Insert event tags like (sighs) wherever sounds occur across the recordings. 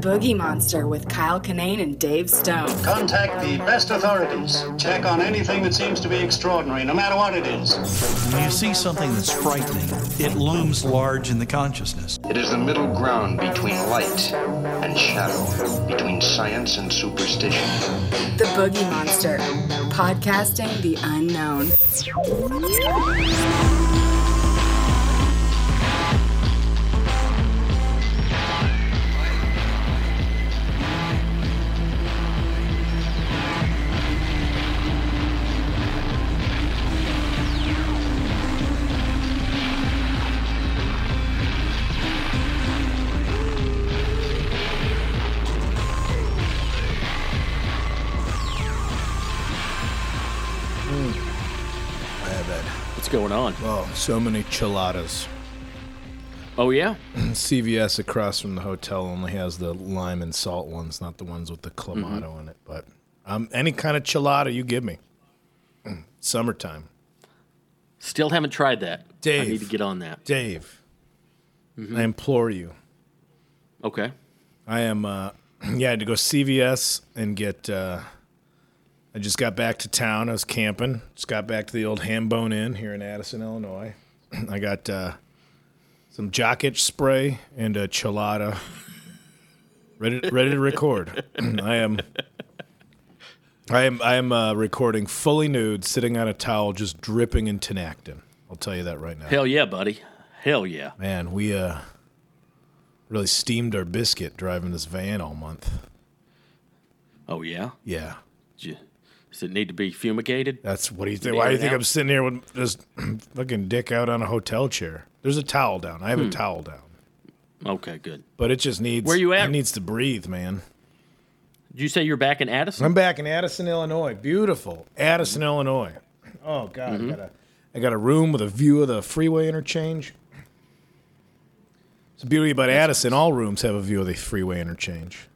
Boogie Monster with Kyle Kinane and Dave Stone. Contact the best authorities. Check on anything that seems to be extraordinary, no matter what it is. When you see something that's frightening, it looms large in the consciousness. It is the middle ground between light and shadow, between science and superstition. The Boogie Monster. Podcasting the unknown. Going on? Oh, so many chiladas. Oh yeah, (clears throat) CVS across from the hotel only has the lime and salt ones, not the ones with the clamato Mm-hmm. in it. But um, any kind of chilada you give me. (clears throat) Summertime. still haven't tried that. Dave, I need to get on that. Dave, Mm-hmm. I implore you. Okay. I am, uh, (clears throat) yeah, I had to go CVS and get, uh, I just got back to town. I was camping. Just got back to the old Hambone Inn here in Addison, Illinois. (clears throat) I got uh, some jock itch spray and a chilada. Ready, ready to record. (clears throat) I am, I am, I am uh, recording fully nude, sitting on a towel, just dripping in Tinactin. I'll tell you that right now. Hell yeah, buddy. Hell yeah. Man, we uh really steamed our biscuit driving this van all month. Oh yeah. Yeah. Did you- Does it need to be fumigated? That's what do you think? Why do you think. I'm sitting here with just (clears throat) fucking dick out on a hotel chair? There's a towel down. I have Hmm. a towel down. Okay, good. But it just needs Where you at? It needs to breathe, man. Did you say you're back in Addison? I'm back in Addison, Illinois. Beautiful. Addison, Illinois. Oh god, Mm-hmm. I got a I got a room with a view of the freeway interchange. It's the beauty about Addison. All rooms have a view of the freeway interchange.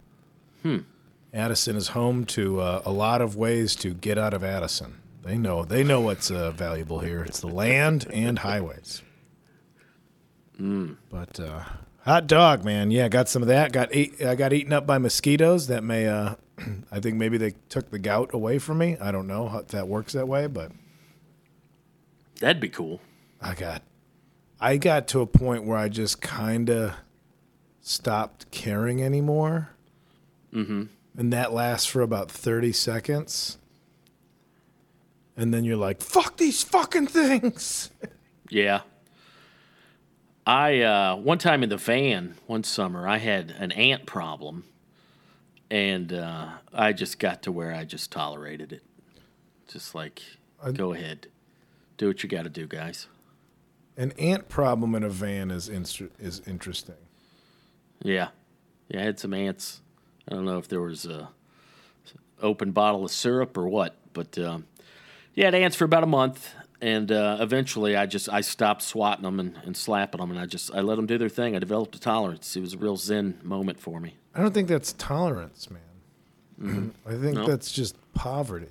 Addison is home to uh, a lot of ways to get out of Addison. They know they know what's uh, valuable here. It's the land and highways. Hmm. But uh, hot dog, man. Yeah, got some of that. Got I got eaten up by mosquitoes. That may, uh, (clears throat) I think maybe they took the gout away from me. I don't know how if that works that way, but That'd be cool. I got, I got to a point where I just kind of stopped caring anymore. Mm-hmm. And that lasts for about 30 seconds. And then you're like, fuck these fucking things. (laughs) Yeah. I uh, one time in the van one summer I had an ant problem, and uh, I just got to where I just tolerated it. Just like, go ahead, do what you got to do, guys. An ant problem in a van is instru- is interesting. Yeah, yeah. I had some ants. I don't know if there was a open bottle of syrup or what, but um, yeah, I had ants for about a month, and uh, eventually I just I stopped swatting them and, and slapping them, and I just I let them do their thing. I developed a tolerance. It was a real zen moment for me. I don't think that's tolerance, man. I think No? that's just poverty.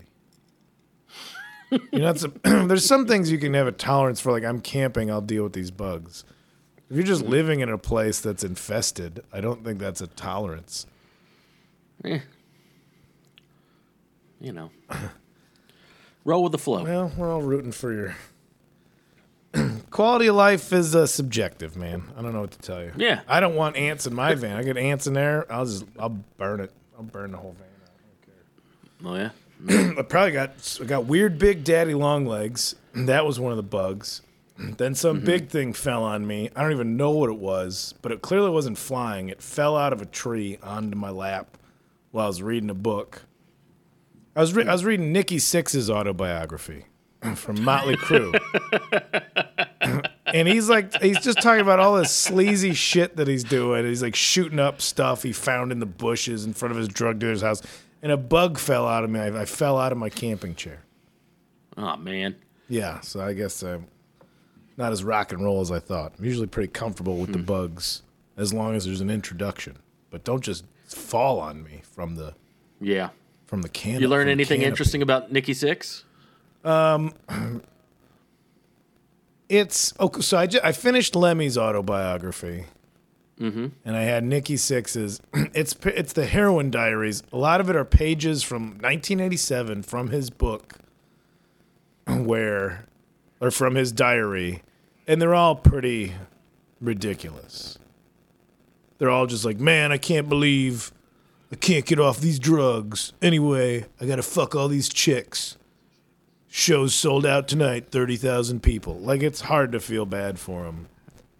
you know, (clears throat) there's some things you can have a tolerance for. Like I'm camping, I'll deal with these bugs. If you're just living in a place that's infested, I don't think that's a tolerance. Eh. You know, (coughs) roll with the flow. Well, we're all rooting for your (coughs) quality of life is uh, subjective, man. I don't know what to tell you. Yeah. I don't want ants in my van. I get ants in there. I'll just I'll burn it. I'll burn the whole van. Oh yeah. (coughs) I probably got I got weird big daddy long legs. (clears throat) That was one of the bugs. (clears throat) Then some big thing fell on me. I don't even know what it was, but it clearly wasn't flying. It fell out of a tree onto my lap while I was reading a book. I was re- I was reading Nikki Sixx's autobiography (clears throat) from Motley Crue. and he's like he's just talking about all this sleazy shit that he's doing. He's like shooting up stuff he found in the bushes in front of his drug dealer's house. And a bug fell out of me. I, I fell out of my camping chair. Oh man. Yeah, so I guess I'm not as rock and roll as I thought. I'm usually pretty comfortable with the Hmm. bugs as long as there's an introduction. But don't just fall on me from the Yeah. from the can. You learn anything canopy. interesting about Nikki Sixx? Um, (clears throat) It's okay. So I, ju- I finished Lemmy's autobiography, mm-hmm. and I had Nikki Sixx's. (clears throat) It's it's the Heroin Diaries. A lot of it are pages from 1987 from his book, (clears throat) where, or from his diary, and they're all pretty ridiculous. They're all just like, man, I can't believe I can't get off these drugs. Anyway, I gotta fuck all these chicks. Shows sold out tonight 30,000 people. Like it's hard to feel bad for him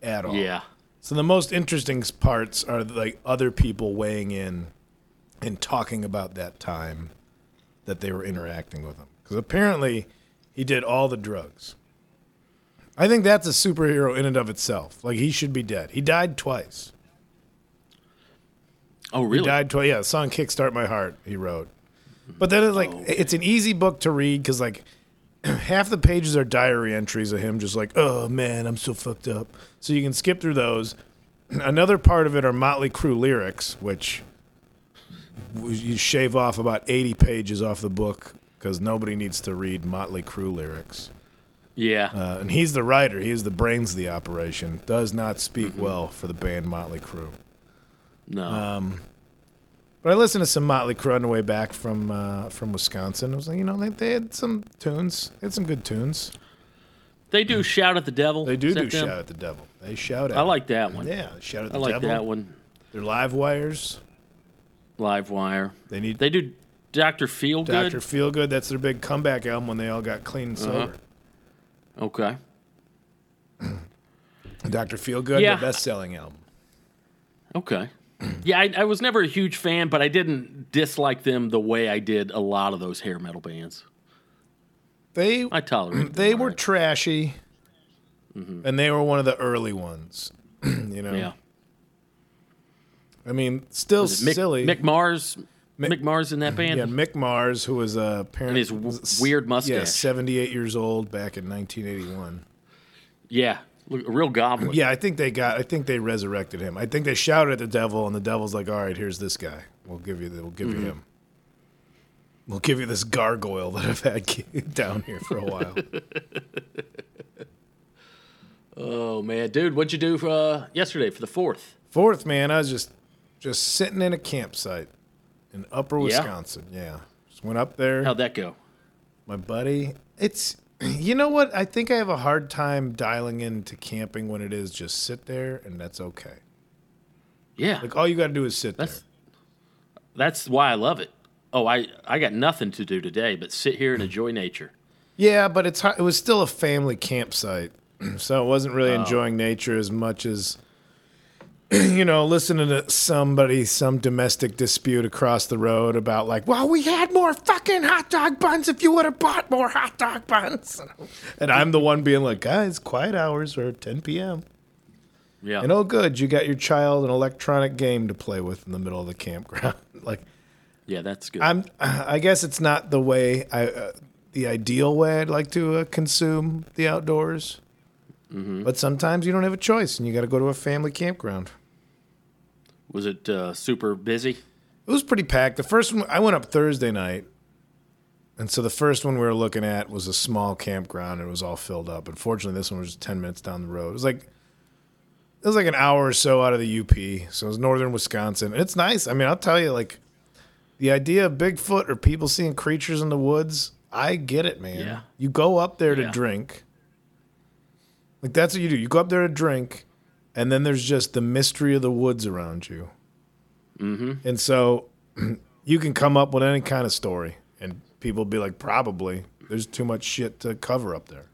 at all. Yeah. so the most interesting parts are like other people weighing in and talking about that time that they were interacting with him because apparently he did all the drugs. I think that's a superhero in and of itself. Like he should be dead. He died twice Oh really? he died twice. Yeah, the song "Kickstart My Heart" he wrote. But then it's like it's an easy book to read because like (clears throat) half the pages are diary entries of him just like, "Oh man, I'm so fucked up." So you can skip through those. (clears throat) Another part of it are Motley Crue lyrics, which you shave off about 80 pages off the book because nobody needs to read Motley Crue lyrics. Yeah. Uh, and he's the writer. He is the brains of the operation. Does not speak well for the band Motley Crue. No. um, But I listened to some Motley Crue on the way back from uh, from Wisconsin. I was like, you know, they, they had some tunes. They had some good tunes. they do shout at the devil. They do do them? shout at the devil. They shout at. I like that one. Yeah, shout at the devil. I like devil. that one. They're live wires. Live Wire. They need They do Doctor Feelgood. Doctor Feelgood. That's their big comeback album when they all got clean and Uh-huh. sober. Okay. (clears throat) Doctor Feelgood, Yeah. the best-selling album. Okay. (clears throat) Yeah, I, I was never a huge fan, but I didn't dislike them the way I did a lot of those hair metal bands. They I tolerated. they were alright. trashy, mm-hmm. and they were one of the early ones. (clears throat) you know. yeah. I mean, still Mick, silly. Mick Mars. Mick- Mick Mars in that band. Yeah, Mick Mars, who was a apparently And his w- weird mustache. Yeah, seventy-eight years old back in 1981. Yeah, look, a real goblin. Yeah, I think they got. I think they resurrected him. I think they shouted at the devil, and the devil's like, "All right, here's this guy. We'll give you. We'll give Mm-hmm. you him. We'll give you this gargoyle that I've had (laughs) down here for a while." (laughs) Oh man, dude, what'd you do for, uh, yesterday for the fourth? Fourth, man, I was just just sitting in a campsite in Upper Yeah? Wisconsin. Yeah, just went up there. How'd that go? my buddy. It's (clears throat) you know what? I think I have a hard time dialing into camping when it is just sit there and that's okay. Yeah, Like all you got to do is sit that's there. that's why I love it. Oh, I I got nothing to do today but sit here and hmm. enjoy nature. Yeah, but it's it was still a family campsite, (clears throat) so I wasn't really oh. enjoying nature as much as (clears throat) you know listening to somebody some domestic dispute across the road about like, well, we had more fucking hot dog buns if you would have bought more hot dog buns, (laughs) and I'm the one being like, guys, quiet hours are 10 p.m. Yeah, And oh, good, you got your child an electronic game to play with in the middle of the campground. (laughs) like, yeah, that's good. I'm, I guess it's not the way I, uh, the ideal way I'd like to uh, consume the outdoors. But sometimes you don't have a choice, and you got to go to a family campground. Was it uh, super busy? It was pretty packed. The first one, I went up Thursday night, and so the first one we were looking at was a small campground, and it was all filled up. Unfortunately, this one was ten minutes down the road. It was like it was like an hour or so out of the UP, so it was northern Wisconsin, and it's nice. I mean, I'll tell you, like the idea of Bigfoot or people seeing creatures in the woods, I get it, man. Yeah. You go up there to Yeah. drink. Like that's what you do. You go up there to drink, and then there's just the mystery of the woods around you. Mm-hmm. And so (clears throat) you can come up with any kind of story, and people be like, probably there's too much shit to cover up there.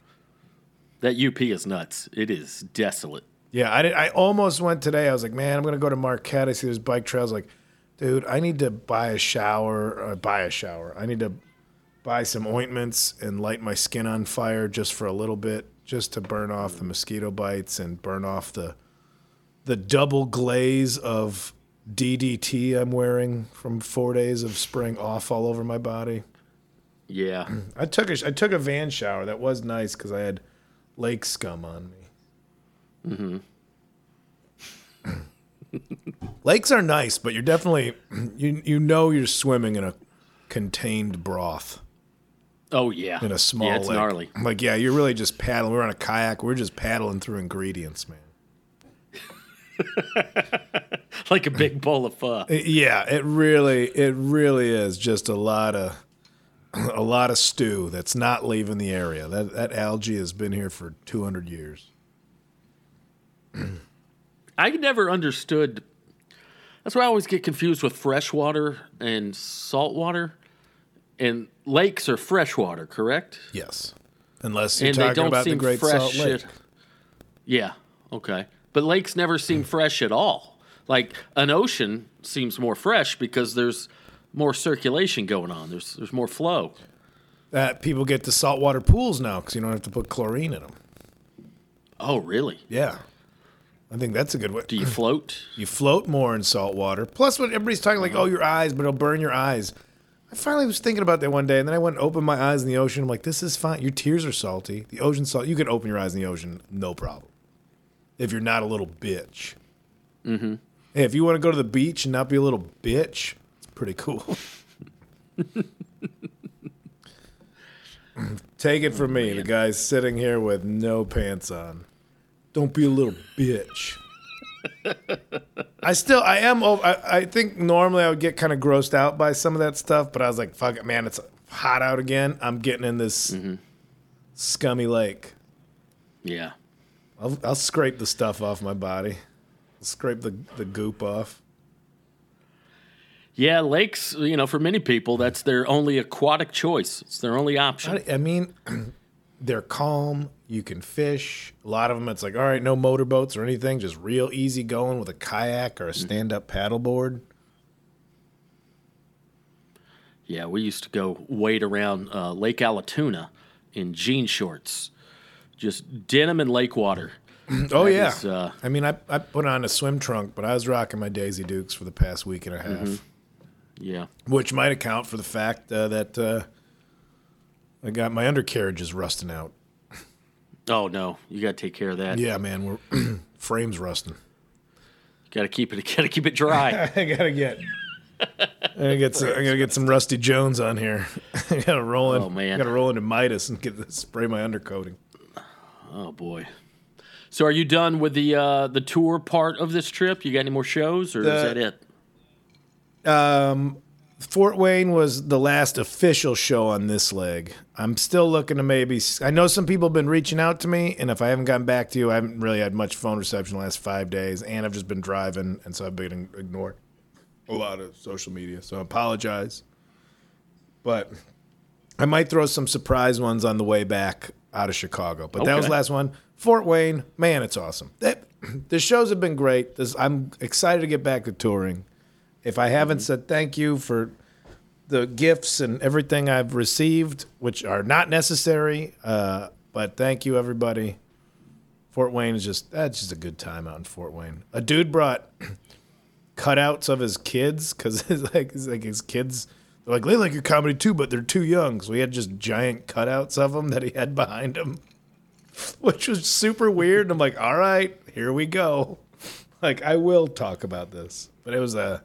That UP is nuts. It is desolate. Yeah, I did. I almost went today. I was like, man, I'm gonna go to Marquette. I see there's bike trails. Like, dude, I need to buy a shower. Or buy a shower. I need to buy some ointments and light my skin on fire just for a little bit, just to burn off the mosquito bites and burn off the the double glaze of DDT I'm wearing from four days of spraying off all over my body. Yeah. (clears throat) I took a I took a van shower. That was nice because I had lake scum on me. Mm-hmm. (clears throat) Lakes are nice, but you're definitely (clears throat) you you know you're swimming in a contained broth Oh yeah. in a small Yeah, it's lake. gnarly. Like yeah, you're really just paddling. We're on a kayak. We're just paddling through ingredients, man. (laughs) Like a big bowl of pho. Yeah, it really it really is just a lot of (clears throat) a lot of stew that's not leaving the area. That that algae has been here for 200 years. (clears throat) I never understood. That's why I always get confused with freshwater and saltwater. And lakes are freshwater, correct? Yes. Unless you're and talking about the Great fresh. Salt Lake. at- yeah, okay. But lakes never seem fresh at all. Like an ocean seems more fresh because there's more circulation going on. There's there's more flow. that people get to saltwater pools now because you don't have to put chlorine in them. Oh, really? Yeah. I think that's a good way. Do you float? (clears throat) You float more in salt water. Plus, when everybody's talking like, oh, your eyes, but it'll burn your eyes. I finally was thinking about that one day, and then I went and opened my eyes in the ocean. I'm like, this is fine. Your tears are salty. The ocean salt. You can open your eyes in the ocean, no problem. If you're not a little bitch. Mm-hmm. Hey, if you want to go to the beach and not be a little bitch, it's pretty cool. (laughs) Take it from me, the guy's sitting here with no pants on. Don't be a little bitch. I still, I am. ov- I, I think normally I would get kind of grossed out by some of that stuff, but I was like, "Fuck it, man! It's hot out again. I'm getting in this scummy lake. Yeah. I'll, I'll scrape the stuff off my body. I'll scrape the the goop off. Yeah, lakes, you know, for many people, that's their only aquatic choice. It's their only option. I, I mean, (clears throat) they're calm. You can fish. A lot of them, it's like, all right, no motorboats or anything, just real easy going with a kayak or a stand up paddleboard. Yeah, we used to go wade around uh, Lake Alatuna in jean shorts, just denim and lake water. (clears throat) Oh That yeah. is, uh, I mean, I, I put on a swim trunk, but I was rocking my Daisy Dukes for the past week and a half, Yeah. which might account for the fact uh, that uh, I got my undercarriage is rusting out. Oh no, you got to take care of that. Yeah, man, we're (clears throat) frames rusting. Got to keep it. (laughs) Got to keep it dry. (laughs) I gotta get. I gotta get some, I gotta get some Rusty Jones on here. (laughs) I gotta roll in. Oh, man. I gotta roll into Midas and get the spray my undercoating. Oh boy. So, are you done with the uh, the tour part of this trip? You got any more shows, or is that it? Um, Fort Wayne was the last official show on this leg. I'm still looking to maybe. I know some people have been reaching out to me, and if I haven't gotten back to you, I haven't really had much phone reception the last five days, and I've just been driving, and so I've been ignored a lot of social media. So I apologize, but I might throw some surprise ones on the way back out of Chicago. But that was the last one. Fort Wayne, man, it's awesome. That, (clears throat) the shows have been great. This, I'm excited to get back to touring. If I haven't said thank you for the gifts and everything I've received, which are not necessary, uh, but thank you everybody. Fort Wayne is just that's just a good time out in Fort Wayne. A dude brought (clears throat) cutouts of his kids because (laughs) like, it's like his kids. They're like they like your comedy too, but they're too young. So he had just giant cutouts of them that he had behind him, (laughs) which was super weird. And I'm like, all right, here we go. (laughs) Like I will talk about this, but it was a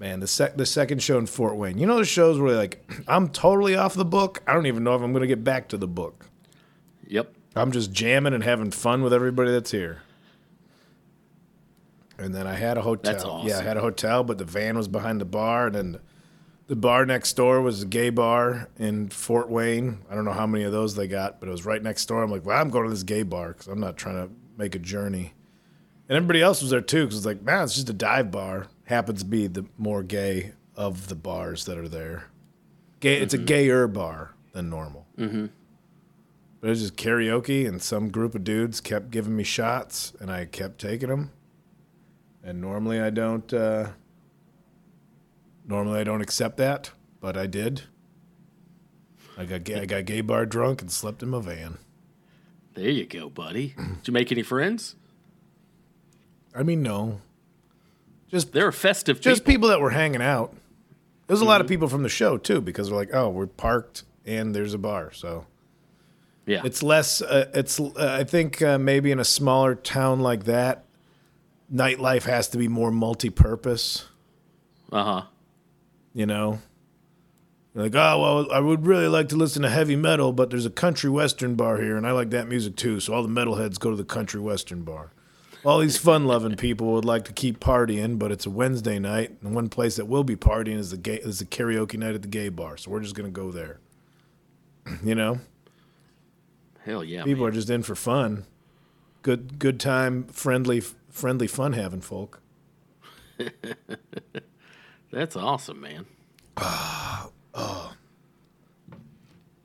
man. The sec the second show in Fort Wayne. You know the shows where like (clears throat) I'm totally off the book. I don't even know if I'm gonna get back to the book. Yep. I'm just jamming and having fun with everybody that's here. And then I had a hotel. That's awesome. Yeah, I had a hotel, but the van was behind the bar, and then the bar next door was a gay bar in Fort Wayne. I don't know how many of those they got, but it was right next door. I'm like, well, I'm going to this gay bar because I'm not trying to make a journey. And everybody else was there too because it's like, man, it's just a dive bar. Happens to be the more gay of the bars that are there. Gay, it's a gayer bar than normal. Mm-hmm. But it was just karaoke, and some group of dudes kept giving me shots, and I kept taking them. And normally I don't. Uh, normally I don't accept that, but I did. I got gay, I got gay bar drunk and slept in my van. There you go, buddy. Did you make any friends? I mean, no, just They're festive just people. people that were hanging out. There's a lot of people from the show too because they're like, oh, we're parked and there's a bar, so Yeah. it's less. Uh, it's uh, I think uh, maybe in a smaller town like that, nightlife has to be more multi-purpose. Uh huh. You know, like oh well, I would really like to listen to heavy metal, but there's a country western bar here, and I like that music too. So all the metalheads go to the country western bar. All these fun-loving (laughs) people would like to keep partying, but it's a Wednesday night, and one place that will be partying is the gay is the karaoke night at the gay bar. So we're just gonna go there. (clears throat) You know. Hell yeah. People man. are just in for fun. Good good time, friendly friendly fun having folk. (laughs) That's awesome, man. Ah, uh,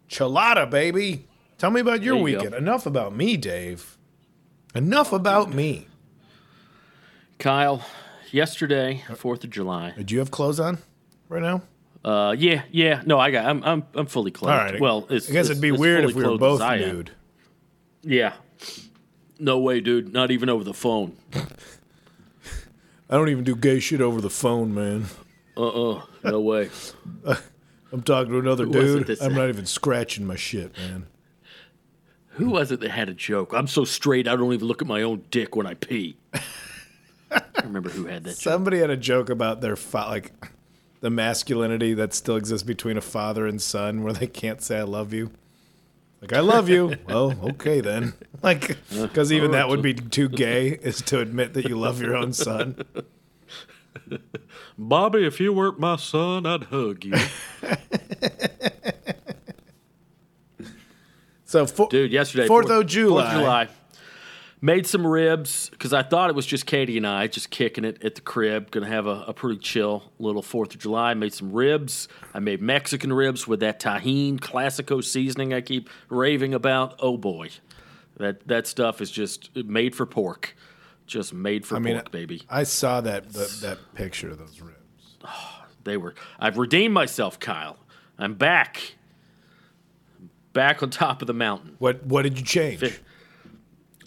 Chelada, baby. Tell me about your you go. weekend. Enough about me, Dave. Enough about me. Kyle, yesterday, uh, Fourth of July. Did you have clothes on right now? Uh, yeah, yeah. No, I got. I'm, I'm, I'm fully clothed. All right. Well, it's, I guess it's- it'd be weird if we were both as I am. nude. Yeah. No way, dude. Not even over the phone. I don't even do gay shit over the phone, man. Uh uh No way. (laughs) I'm talking to another Who dude. I'm not even scratching my shit, man. Who was it that had a joke? I'm so straight, I don't even look at my own dick when I pee. I remember who had that joke. Somebody had a joke about their fa- like the masculinity that still exists between a father and son, where they can't say "I love you." Like I love you. (laughs) well, okay then. Like because even that would be too gay is to admit that you love your own son. Bobby, if you weren't my son, I'd hug you. (laughs) So for, Dude, yesterday. Fourth of July. Fourth of July. Made some ribs because I thought it was just Katie and I just kicking it at the crib. Gonna have a, a pretty chill little Fourth of July. Made some ribs. I made Mexican ribs with that Tajín Clásico seasoning I keep raving about. Oh boy, that that stuff is just made for pork. Just made for I mean, pork, baby. I saw that that, that picture of those ribs. (sighs) They were. I've redeemed myself, Kyle. I'm back. Back on top of the mountain. What what did you change?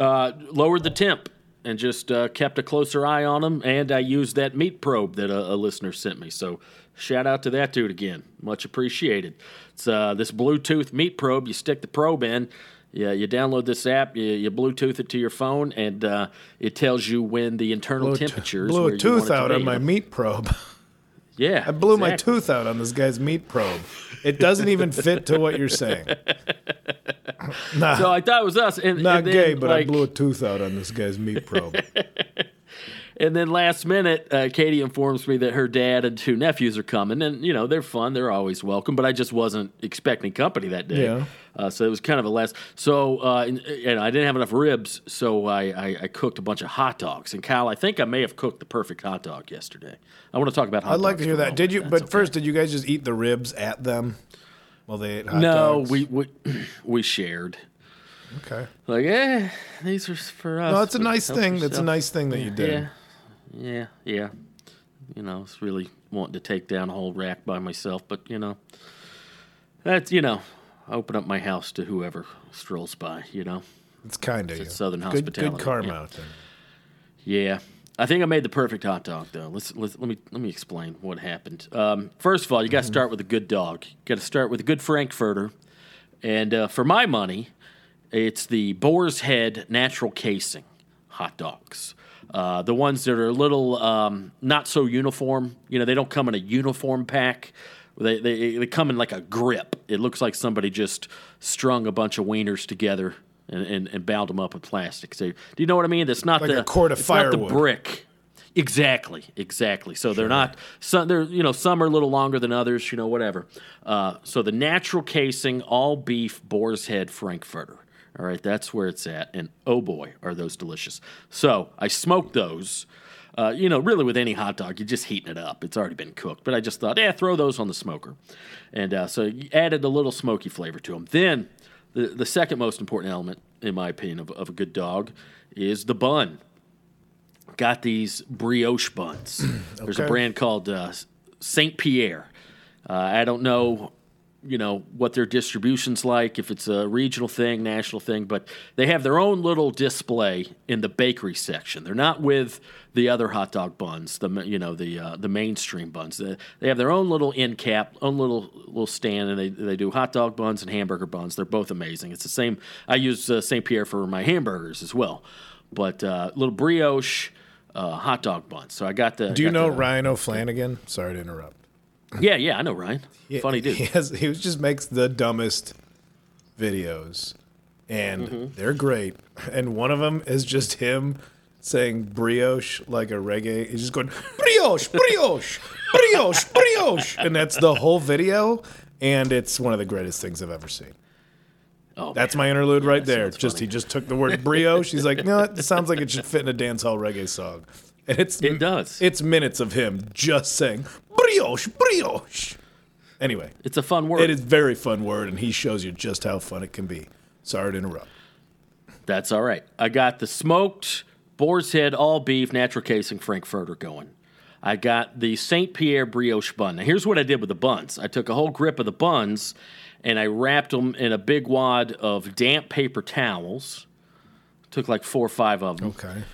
Uh, lowered the temp and just uh, kept a closer eye on them. And I used that meat probe that a, a listener sent me. So shout out to that dude again. Much appreciated. It's uh, this Bluetooth meat probe. You stick the probe in. Yeah, you download this app, you, you Bluetooth it to your phone, and uh, it tells you when the internal Blew a t- temperatures. blew where a you tooth want it to out on be. my meat probe. (laughs) Yeah, I blew my tooth out on this guy's meat probe. It doesn't even fit to what you're saying. Nah, (laughs) So I thought it was us. And, not and then, gay, but I blew a tooth out on this guy's meat probe. (laughs) And then last minute, uh, Katie informs me that her dad and two nephews are coming, and you know they're fun; they're always welcome. But I just wasn't expecting company that day, Yeah. uh, so it was kind of a last. So uh, and, and I didn't have enough ribs, so I, I, I cooked a bunch of hot dogs. And Kyle, I think I may have cooked the perfect hot dog yesterday. I want to talk about hot I'd like to hear that. Did you? if But that's first, okay. did you guys just eat the ribs at them while they ate hot no, dogs? we, we (clears throat) we shared. Okay. Like, eh, these are for us. No, it's a nice thing. That's a nice thing that you did. Yeah, yeah, yeah. You know, it's really wanting to take down a whole rack by myself, but you know, that's you know, I open up my house to whoever strolls by. You know, It's kind of. Southern good, hospitality, Good karma yeah. out there. yeah. I think I made the perfect hot dog though. Let's, let's let me let me explain what happened. Um, first of all, you got to start with a good dog. You got to start with a good Frankfurter, and uh, for my money, it's the Boar's Head natural casing hot dogs. Uh, the ones that are a little um, not so uniform. You know, they don't come in a uniform pack. They, they they come in like a grip. It looks like somebody just strung a bunch of wieners together and, and, and bound them up with plastic. So, do you know what I mean? That's not Like the cord of it's not the brick. Exactly, exactly. So they're not some. They're you know some are a little longer than others. You know whatever. Uh, so the natural casing, all beef, boar's head, frankfurter. All right, that's where it's at. And oh boy, are those delicious. So I smoked those. Uh, you know, really with any hot dog, you're just heating it up. It's already been cooked. But I just thought, yeah, throw those on the smoker. And uh, so you added a little smoky flavor to them. Then the, the second most important element, in my opinion, of, of a good dog is the bun. Got these brioche buns. (clears throat) There's a brand called uh, Saint Pierre. Uh, I don't know, you know, what their distribution's like, if it's a regional thing, national thing, but they have their own little display in the bakery section. They're not with the other hot dog buns, the you know the uh, the mainstream buns. They, they have their own little end cap, own little little stand, and they they do hot dog buns and hamburger buns. They're both amazing. It's the same. I use uh, Saint Pierre for my hamburgers as well, but uh, little brioche. Uh, hot dog buns. So I got the. Do you know the- Ryan O'Flanagan? Sorry to interrupt. Yeah, yeah, I know Ryan. Funny dude. He, has, he just makes the dumbest videos, and Mm-hmm. they're great. And one of them is just him saying brioche like a reggae. He's just going brioche, brioche, brioche, brioche, and that's the whole video. And it's one of the greatest things I've ever seen. Oh, That's man. my interlude right there. Just funny. he just took the word brioche. He's like, no, it sounds like it should fit in a dancehall reggae song. And it's It does. It's minutes of him just saying brioche, brioche. Anyway, It's a fun word. it is very fun word, and he shows you just how fun it can be. Sorry to interrupt. That's all right. I got the smoked boar's head, all beef, natural casing Frankfurter going. I got the St. Pierre brioche bun. Now, here's what I did with the buns I took a whole grip of the buns and I wrapped them in a big wad of damp paper towels. Took like four or five of them. Okay.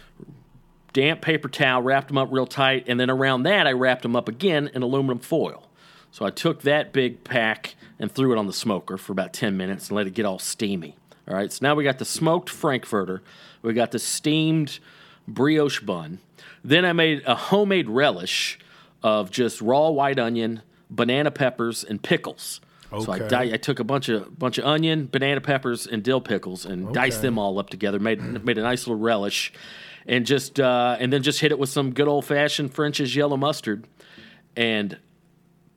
Damp paper towel, wrapped them up real tight, and then around that I wrapped them up again in aluminum foil. So I took that big pack and threw it on the smoker for about 10 minutes and let it get all steamy. All right, so now we got the smoked frankfurter, we got the steamed brioche bun. Then I made a homemade relish of just raw white onion, banana peppers, and pickles. So I, Okay. di- I took a bunch of bunch of onion, banana peppers, and dill pickles, and diced them all up together. Made made a nice little relish, and just uh, and then just hit it with some good old fashioned French's yellow mustard, and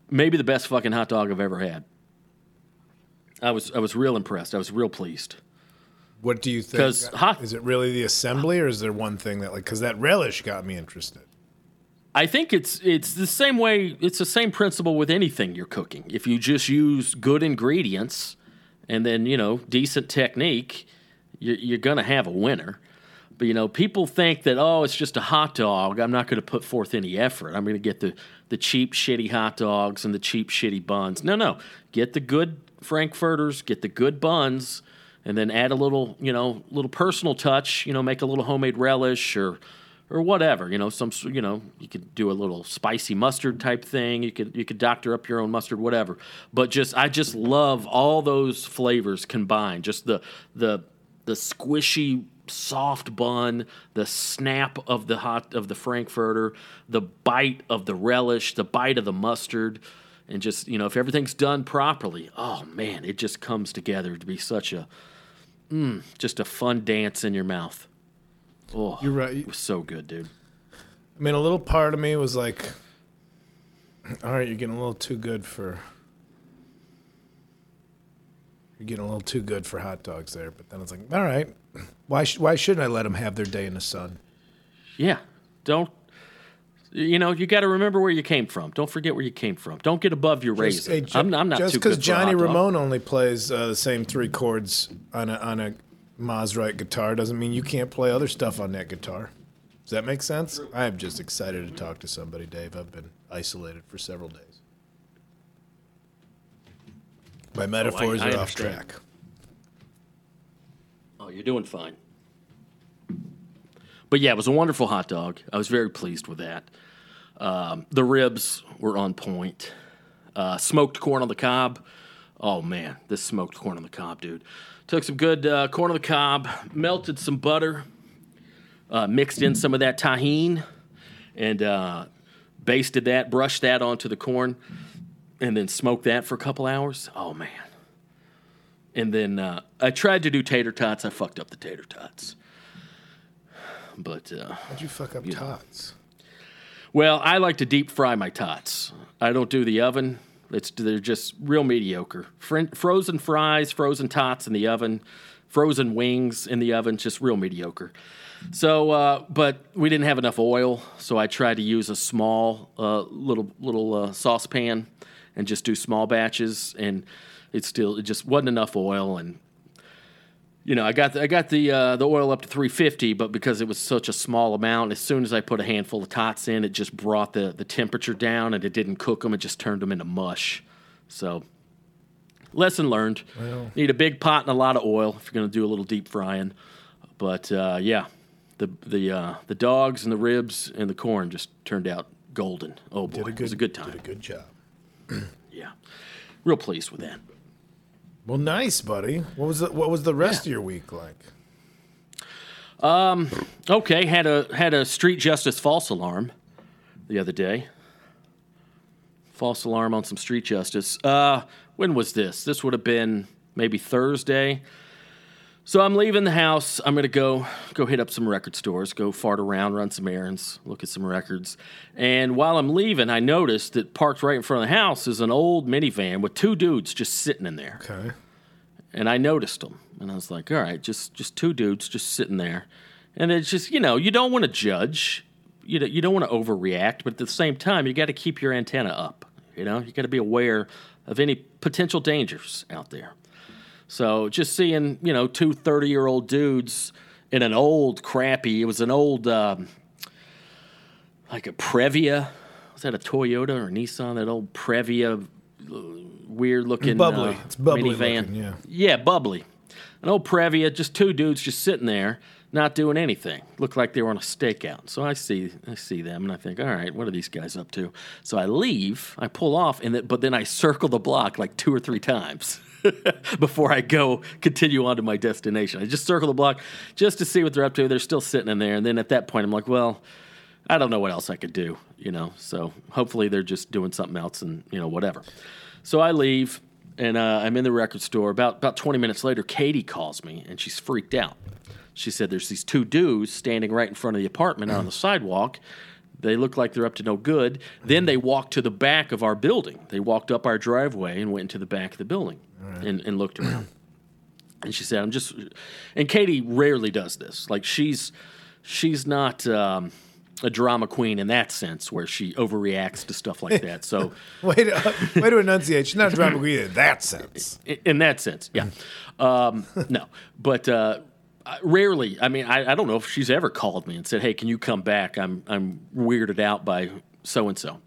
maybe the best fucking hot dog I've ever had. I was I was real impressed. I was real pleased. What do you think? 'Cause hot- is it really the assembly, or is there one thing that like because that relish got me interested? I think it's it's the same way. It's the same principle with anything you're cooking. If you just use good ingredients and then you know decent technique, you're, you're gonna have a winner. But you know, people think that oh, it's just a hot dog. I'm not going to put forth any effort. I'm going to get the the cheap, shitty hot dogs and the cheap, shitty buns. No, no, get the good frankfurters, get the good buns, and then add a little, you know, little personal touch. You know, make a little homemade relish or or whatever. You know, some you know, you could do a little spicy mustard type thing. You could you could doctor up your own mustard, whatever. But just I just love all those flavors combined. Just the the the squishy soft bun, the snap of the hot of the frankfurter, the bite of the relish, the bite of the mustard. And just you know, if everything's done properly, oh man, it just comes together to be such a, mm, just a fun dance in your mouth. Oh, You're right. It was so good, dude. I mean, a little part of me was like, "All right, you're getting a little too good for." You're getting a little too good for hot dogs there, but then it's like, all right, why sh- why shouldn't I let them have their day in the sun? Yeah. Don't you know, you got to remember where you came from. Don't forget where you came from. Don't get above your Just- raisin. hey, ju- I'm, I'm not just because good for a Johnny. Ramone only plays uh, the same three chords on a on a Maserati guitar doesn't mean you can't play other stuff on that guitar. Does that make sense? I am just excited to talk to somebody, Dave. I've been isolated for several days. My metaphors I are off understand. track. Oh, you're doing fine. But yeah, it was a wonderful hot dog. I was very pleased with that. Um, the ribs were on point. Uh, smoked corn on the cob. Oh man, this smoked corn on the cob, dude. Took some good uh, corn on the cob, melted some butter, uh, mixed in some of that Tajín, and uh, basted that, brushed that onto the corn, and then smoked that for a couple hours. Oh man. And then uh, I tried to do tater tots. I fucked up the tater tots. But uh, How'd you fuck up tots? Well, I like to deep fry my tots. I don't do the oven. It's they're just real mediocre. Fr- frozen fries, frozen tots in the oven, frozen wings in the oven, just real mediocre. So, uh, but we didn't have enough oil, so I tried to use a small uh, little little uh, saucepan and just do small batches, and it still it just wasn't enough oil, and you know I got the, I got the uh, the oil up to 350, but because it was such a small amount, as soon as I put a handful of tots in, it just brought the the temperature down, and it didn't cook them; it just turned them into mush. So. Lesson learned. Need a big pot and a lot of oil if you're going to do a little deep frying. But uh, yeah, the the uh, the dogs and the ribs and the corn just turned out golden. Oh boy, Did a it was a good time. Did a good job. Yeah, real pleased with that. Well, nice, buddy. What was the, what was the rest of your week like? Okay, had a had a street justice false alarm the other day. False alarm on some street justice. Uh, when was this? This would have been maybe Thursday. So I'm leaving the house. I'm gonna go go hit up some record stores, go fart around, run some errands, look at some records. And while I'm leaving, I noticed that parked right in front of the house is an old minivan with two dudes just sitting in there. Okay. and I noticed them, and I was like, "All right, just just two dudes just sitting there," and it's just you know you don't want to judge, you don't, you don't want to overreact, but at the same time you got to keep your antenna up. You know, you got to be aware of any potential dangers out there. So just seeing you know two 30 year old dudes in an old crappy, it was an old um, like a Previa. Was that a Toyota or Nissan? That old Previa, weird looking Bubbly. uh, It's bubbly minivan. looking, yeah. Yeah, bubbly. An old Previa, just two dudes just sitting there, not doing anything. Looked like they were on a stakeout. So I see, I see them, and I think, all right, what are these guys up to? So I leave, I pull off, and th- but then I circle the block like two or three times (laughs) (laughs) before I go continue on to my destination. I just circle the block just to see what they're up to. They're still sitting in there, and then at that point, I'm like, well. I don't know what else I could do, you know. So hopefully they're just doing something else and you know whatever. So I leave and uh, I'm in the record store. About about 20 minutes later, Katie calls me and she's freaked out. She said there's these two dudes standing right in front of the apartment on the sidewalk. They look like they're up to no good. Then they walked to the back of our building. They walked up our driveway and went into the back of the building and, and looked around. (clears throat) And she said, "I'm just," and Katie rarely does this. Like she's she's not um, a drama queen in that sense, where she overreacts to stuff like that. So, (laughs) Way to, way to enunciate. She's not a drama queen in that sense. (clears throat) i- in that sense, yeah, um, no, but. Uh, Rarely, I mean, I, I don't know if she's ever called me and said, "Hey, can you come back? I'm I'm weirded out by so and so."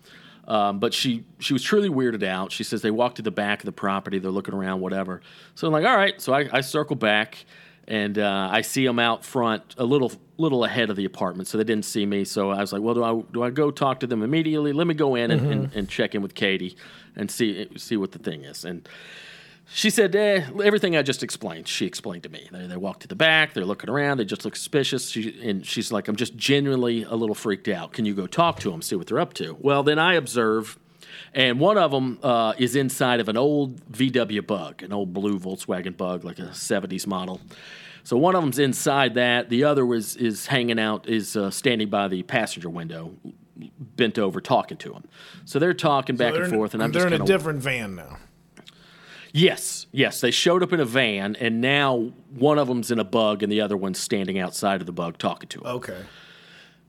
But she she was truly weirded out. She says they walked to the back of the property, they're looking around, whatever. So I'm like, "All right." So I, I circle back, and uh, I see them out front, a little little ahead of the apartment, so they didn't see me. So I was like, "Well, do I do I go talk to them immediately? Let me go in and, and, and check in with Katie and see see what the thing is." And she said, eh, everything I just explained, she explained to me. They, they walk to the back, they're looking around, they just look suspicious. She, and she's like, I'm just genuinely a little freaked out. Can you go talk to them, see what they're up to? Well, then I observe, and one of them uh, is inside of an old VW bug, an old blue Volkswagen bug, like a 70s model. So one of them's inside that. The other was is hanging out, is uh, standing by the passenger window, bent over, talking to him. So they're talking back they're and in, forth, and I'm they're just in a different van now. Yes, yes. They showed up in a van, and now one of them's in a bug, and the other one's standing outside of the bug talking to him. Okay.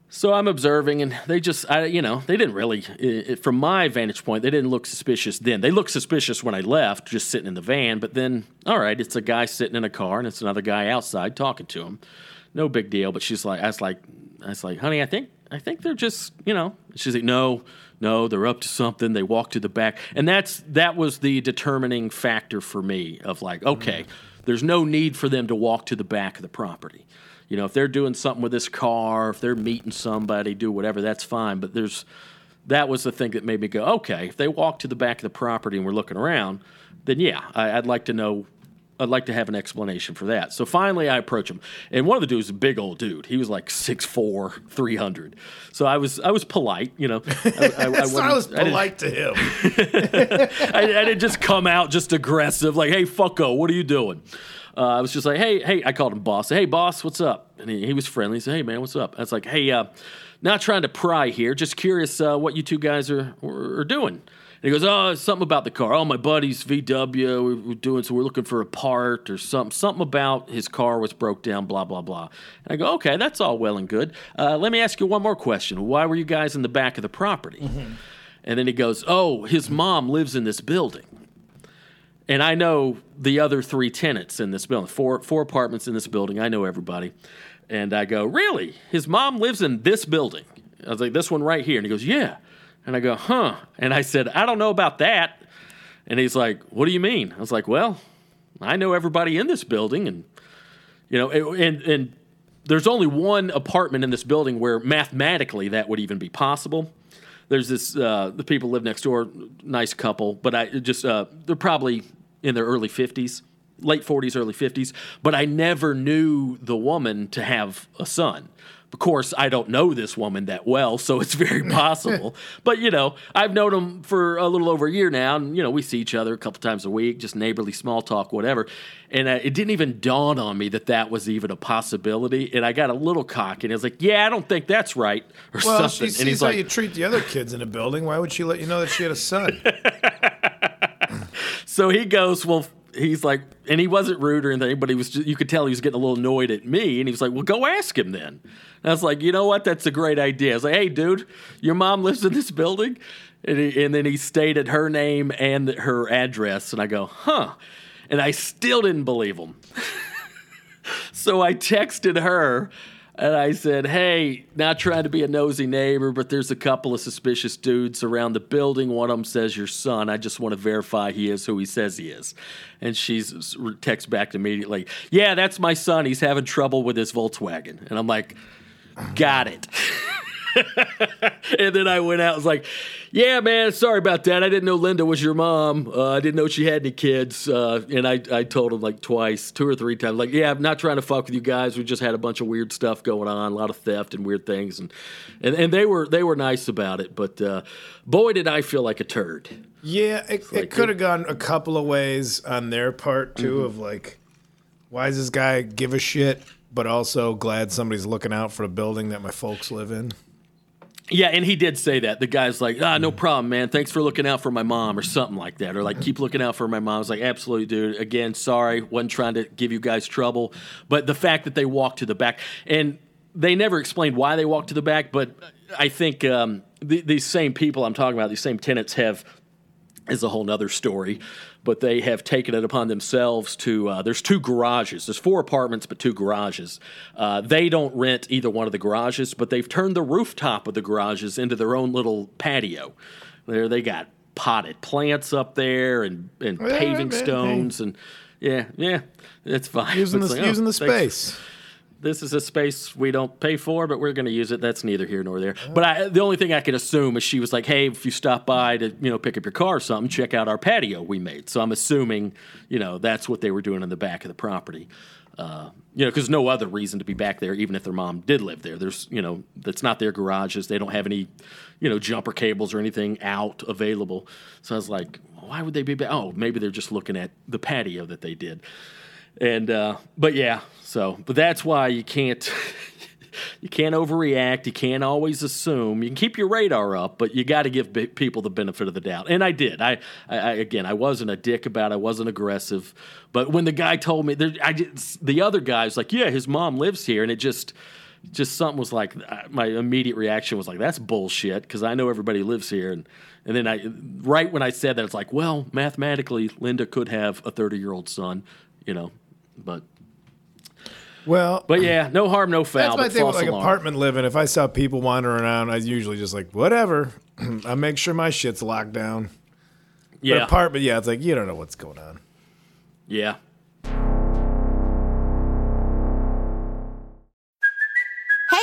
So I'm observing, and they just, I, you know, they didn't really, i i from my vantage point, they didn't look suspicious then. They looked suspicious when I left, just sitting in the van. But then, all right, it's a guy sitting in a car, and it's another guy outside talking to him. No big deal. But she's like, I was like, I was like, honey, I think, I think they're just, you know. She's like, no, no, they're up to something. They walk to the back, and that's that was the determining factor for me of like, mm-hmm. okay, there's no need for them to walk to the back of the property. You know, if they're doing something with this car, if they're meeting somebody, do whatever, that's fine. But there's that was the thing that made me go, okay, if they walk to the back of the property and we're looking around, then yeah, I, I'd like to know. I'd like to have an explanation for that. So finally, I approach him, and one of the dudes, is a big old dude. He was like 6'4", 300. So I was I was polite, you know. I, I, I, (laughs) So I was wasn't- I didn't- polite to him. (laughs) I, I didn't just come out just aggressive, like, "Hey, fucko, what are you doing?" Uh, I was just like, "Hey, hey," I called him boss. Hey, boss, what's up? And he, he was friendly. He said, "Hey, man, what's up?" I was like, "Hey, uh, not trying to pry here, just curious uh, what you two guys are are doing. And he goes, oh, something about the car. Oh, my buddy's VW. we- We're doing so. We're looking for a part or something. Something about his car was broke down. Blah blah blah. And I go, okay, that's all well and good. Uh, let me ask you one more question. Why were you guys in the back of the property? And then he goes, oh, his mom lives in this building. And I know the other three tenants in this building, four four apartments in this building. I know everybody. And I go, really? His mom lives in this building. I was like, this one right here. And he goes, yeah. And I go, huh. And I said, I don't know about that. And he's like, what do you mean? I was like, well, I know everybody in this building, and you know, and and there's only one apartment in this building where mathematically that would even be possible. There's this uh, the people live next door, nice couple, but I just uh, they're probably in their early 50s, late 40s, early 50s. But I never knew the woman to have a son. Of course, I don't know this woman that well, so it's very (laughs) possible. but you know, I've known him for a little over a year now, and you know, we see each other a couple times a week, just neighborly small talk, whatever. And uh, it didn't even dawn on me that that was even a possibility. And I got a little cocky, and I was like, "Yeah, I don't think that's right," or Well, something. she and he's sees how like, you treat the other kids in the building. Why would she let you know that she had a son? (laughs) So he goes, well, he's like, and he wasn't rude or anything, but he was. Just, you could tell he was getting a little annoyed at me, and he was like, well, go ask him then. And I was like, you know what? That's a great idea. I was like, hey, dude, your mom lives in this building, and, he, and then he stated her name and her address, and I go, huh, and I still didn't believe him. (laughs) So I texted her and I said, Hey, not trying to be a nosy neighbor, but there's a couple of suspicious dudes around the building. One of them says your son. I just want to verify he is who he says he is. And she texts back immediately, Yeah, that's my son. He's having trouble with his Volkswagen. And I'm like, Got it. (laughs) (laughs) and then I went out and was like, Yeah, man, sorry about that. I didn't know Linda was your mom. Uh, I didn't know she had any kids. Uh, and I, I told him like twice, two or three times, like, Yeah, I'm not trying to fuck with you guys. We just had a bunch of weird stuff going on, a lot of theft and weird things. And, and, and they were they were nice about it. But uh, boy, did I feel like a turd. Yeah, it, it could have gone a couple of ways on their part too. Mm-hmm. Of like, why does this guy give a shit? But also glad somebody's looking out for a building that my folks live in. Yeah, and he did say that. The guy's like, ah, no problem, man. Thanks for looking out for my mom, or something like that. Or like, keep looking out for my mom. I was like, absolutely, dude. Again, sorry. Wasn't trying to give you guys trouble. But the fact that they walked to the back, and they never explained why they walked to the back, but I think um, the, these same people I'm talking about, these same tenants have is a whole nother story. But they have taken it upon themselves to. Uh, there's two garages. There's four apartments, but two garages. Uh, they don't rent either one of the garages, but they've turned the rooftop of the garages into their own little patio. There, they got potted plants up there and and paving stones and yeah, yeah, it's fine. Using (laughs) the like, oh, using the thanks space. This is a space we don't pay for, but we're going to use it. That's neither here nor there. But I, the only thing I could assume is she was like, "Hey, if you stop by to you know pick up your car or something, check out our patio we made." So I'm assuming you know that's what they were doing in the back of the property. Uh, you know, because no other reason to be back there, even if their mom did live there. There's, you know, that's not their garages. They don't have any, you know, jumper cables or anything out available. So I was like, why would they be back? Oh, maybe they're just looking at the patio that they did. And uh, but yeah, so but that's why you can't (laughs) you can't overreact. You can't always assume. You can keep your radar up, but you got to give b- people the benefit of the doubt. And I did. I, I, I again, I wasn't a dick about. it. I wasn't aggressive. But when the guy told me, there, I just, the other guy was like, "Yeah, his mom lives here," and it just. Just something was like uh, my immediate reaction was like that's bullshit because I know everybody lives here and and then I right when I said that it's like well mathematically Linda could have a 30 year old son you know but Well, but yeah, no harm, no foul. That's my but thing with like alarm. apartment living. If I saw people wandering around, I usually just like whatever. (clears throat) I make sure my shit's locked down. But Yeah, apartment, yeah, it's like you don't know what's going on. yeah.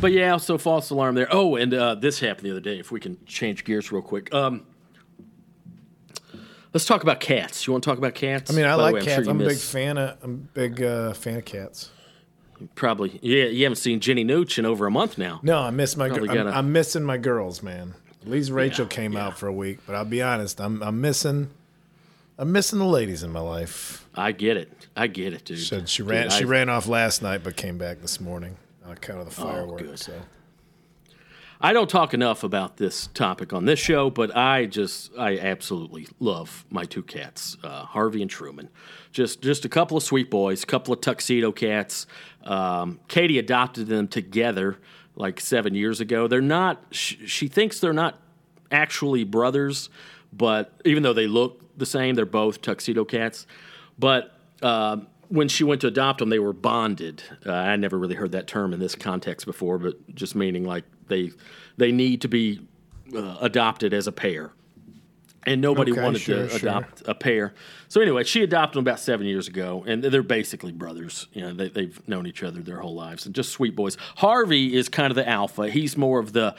But yeah, so false alarm there. Oh, and uh, this happened the other day. If we can change gears real quick. Um, let's talk about cats. You want to talk about cats? I mean, I By like way, I'm cats. sure I'm a big fan of. I'm a big uh, fan of cats. Probably. Yeah, you haven't seen Jenny Nooch in over a month now. No, I miss my. Gir- Probably I'm, gotta- I'm missing my girls, man. At least Rachel came out for a week, but I'll be honest, I'm I'm missing. I'm missing the ladies in my life. I get it. I get it, dude. Said she Dude, ran. she I- ran off last night, but came back this morning on account of the fireworks. Oh. So I don't talk enough about this topic on this show, but I just I absolutely love my two cats, uh, Harvey and Truman. Just just a couple of sweet boys, couple of tuxedo cats. Um, Katie adopted them together like seven years ago. They're not. Sh- she thinks they're not actually brothers, but even though they look the same, they're both tuxedo cats. But uh, when she went to adopt them, they were bonded. Uh, I never really heard that term in this context before, but just meaning like they they need to be uh, adopted as a pair. And nobody Okay, wanted sure, to sure. adopt a pair. So anyway, she adopted them about seven years ago, and they're basically brothers. You know, they, they've known each other their whole lives, and just sweet boys. Harvey is kind of the alpha. He's more of the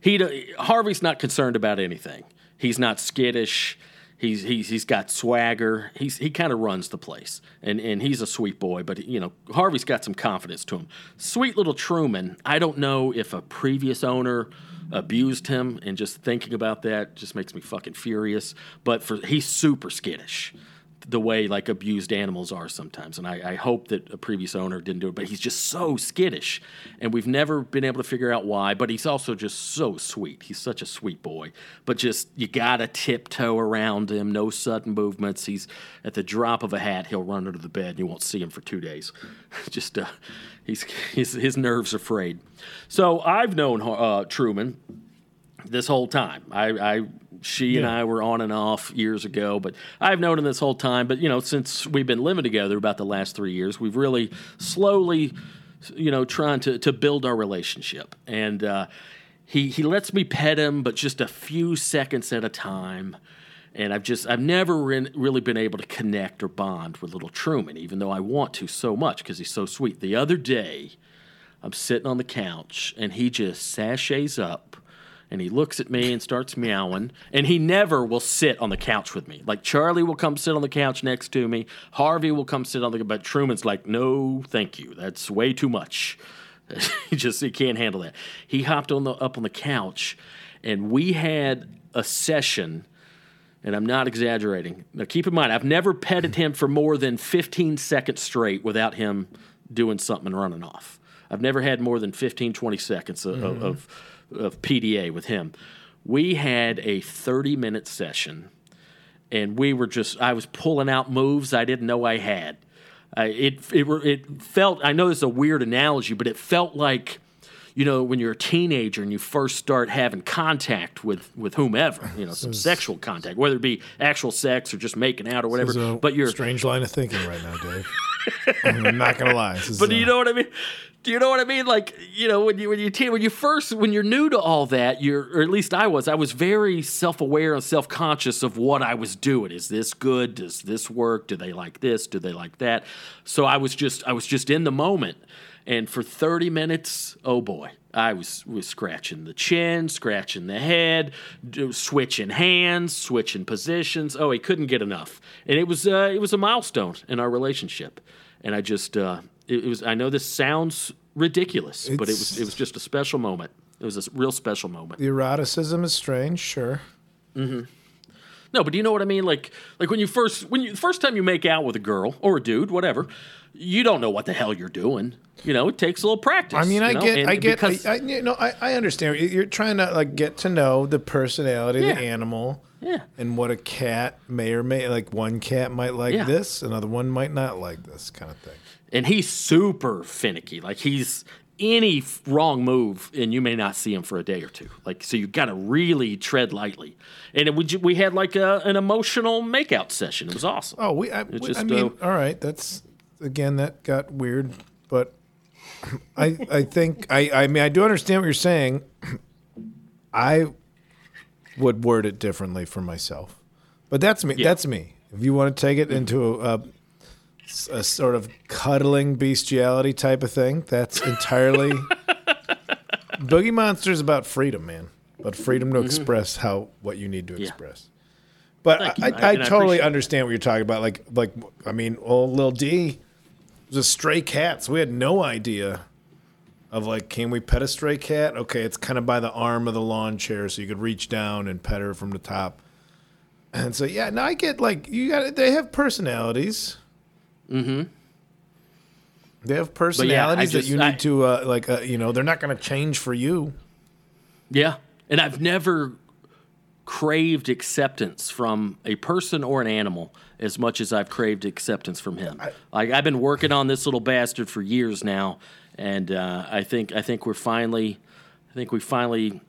he. Harvey's not concerned about anything. He's not skittish. He's he's he's got swagger. He's he kind of runs the place, and and he's a sweet boy. But you know, Harvey's got some confidence to him. Sweet little Truman. I don't know if a previous owner abused him, and just thinking about that just makes me fucking furious. But for he's super skittish the way like abused animals are sometimes. And I, I hope that a previous owner didn't do it, but he's just so skittish. And we've never been able to figure out why, but he's also just so sweet. He's such a sweet boy. But just, you gotta tiptoe around him, no sudden movements. He's at the drop of a hat, he'll run under the bed and you won't see him for two days. (laughs) just, uh, he's, his, his nerves are frayed. So I've known uh, Truman this whole time. I, I she and I were on and off years ago, but I've known him this whole time. But you know, since we've been living together about the last three years, we've really slowly, you know, trying to to build our relationship. And uh, he he lets me pet him, but just a few seconds at a time. And I've just I've never re- really been able to connect or bond with little Truman, even though I want to so much because he's so sweet. The other day, I'm sitting on the couch and he just sashays up and he looks at me and starts meowing. And he never will sit on the couch with me. Like Charlie will come sit on the couch next to me. Harvey will come sit on the but Truman's like, no, thank you. That's way too much. (laughs) he just he can't handle that. He hopped on the up on the couch and we had a session and I'm not exaggerating. Now, keep in mind, I've never petted him for more than 15 seconds straight without him doing something and running off. I've never had more than 15, 20 seconds of, Mhm. of, of PDA with him. We had a 30 minute session, and we were just, I was pulling out moves I didn't know I had. Uh, it, it, it felt, I know this is a weird analogy, but it felt like, you know, when you're a teenager and you first start having contact with, with whomever, you know, some is- sexual contact, whether it be actual sex or just making out or whatever. A But you're strange line of thinking right now, Dave. (laughs) I'm not gonna lie. But do uh, you know what I mean? Do you know what I mean? Like you know when you when you teen, when you first when you're new to all that, you're or at least I was. I was very self aware and self conscious of what I was doing. Is this good? Does this work? Do they like this? Do they like that? So I was just I was just in the moment, and for 30 minutes, oh boy, I was was scratching the chin, scratching the head, switching hands, switching positions. Oh, he couldn't get enough, and it was uh, it was a milestone in our relationship. And I just uh, it, was. I know this sounds ridiculous, but it was it was just a special moment. It was a real special moment. The eroticism is strange, sure. hmm No, but do you know what I mean? Like, like when you first, when you the first time you make out with a girl or a dude, whatever, you don't know what the hell you're doing. You know, it takes a little practice. I mean, I you know? get, And I get, because- I, I, you know, I, I understand. You're trying to like get to know the personality Yeah. of the animal, Yeah. and what a cat may or may like. One cat might like Yeah. this, another one might not like this kind of thing. And he's super finicky. Like he's any wrong move, and you may not see him for a day or two. Like so, you got to really tread lightly. And we we had like a, an emotional makeout session. It was awesome. Oh, we, I, we- just, I mean, uh, all right. That's again that got weird, but I, I think I, I mean, I do understand what you're saying. I would word it differently for myself, but that's me. That's me. If you want to take it into a, a sort of cuddling bestiality type of thing, that's (laughs) entirely. Boogie Monster is about freedom, man. But freedom to Mhm. express how what you need to Yeah. express. But I. I, I- I totally understand what you're talking about. Like, like I mean, old Lil D was a stray cat, so we had no idea of like, can we pet a stray cat? Okay, it's kind of by the arm of the lawn chair, so you could reach down and pet her from the top. And so, yeah, now I get like you got. They have personalities. Mm-hmm. They have I personalities just- that you I- need to uh, like. Uh, you know, they're not going to change for you. Yeah. And I've never craved acceptance from a person or an animal as much as I've craved acceptance from him. like I've been working on this little bastard for years now, and uh, I think I think we're finally, I think we finally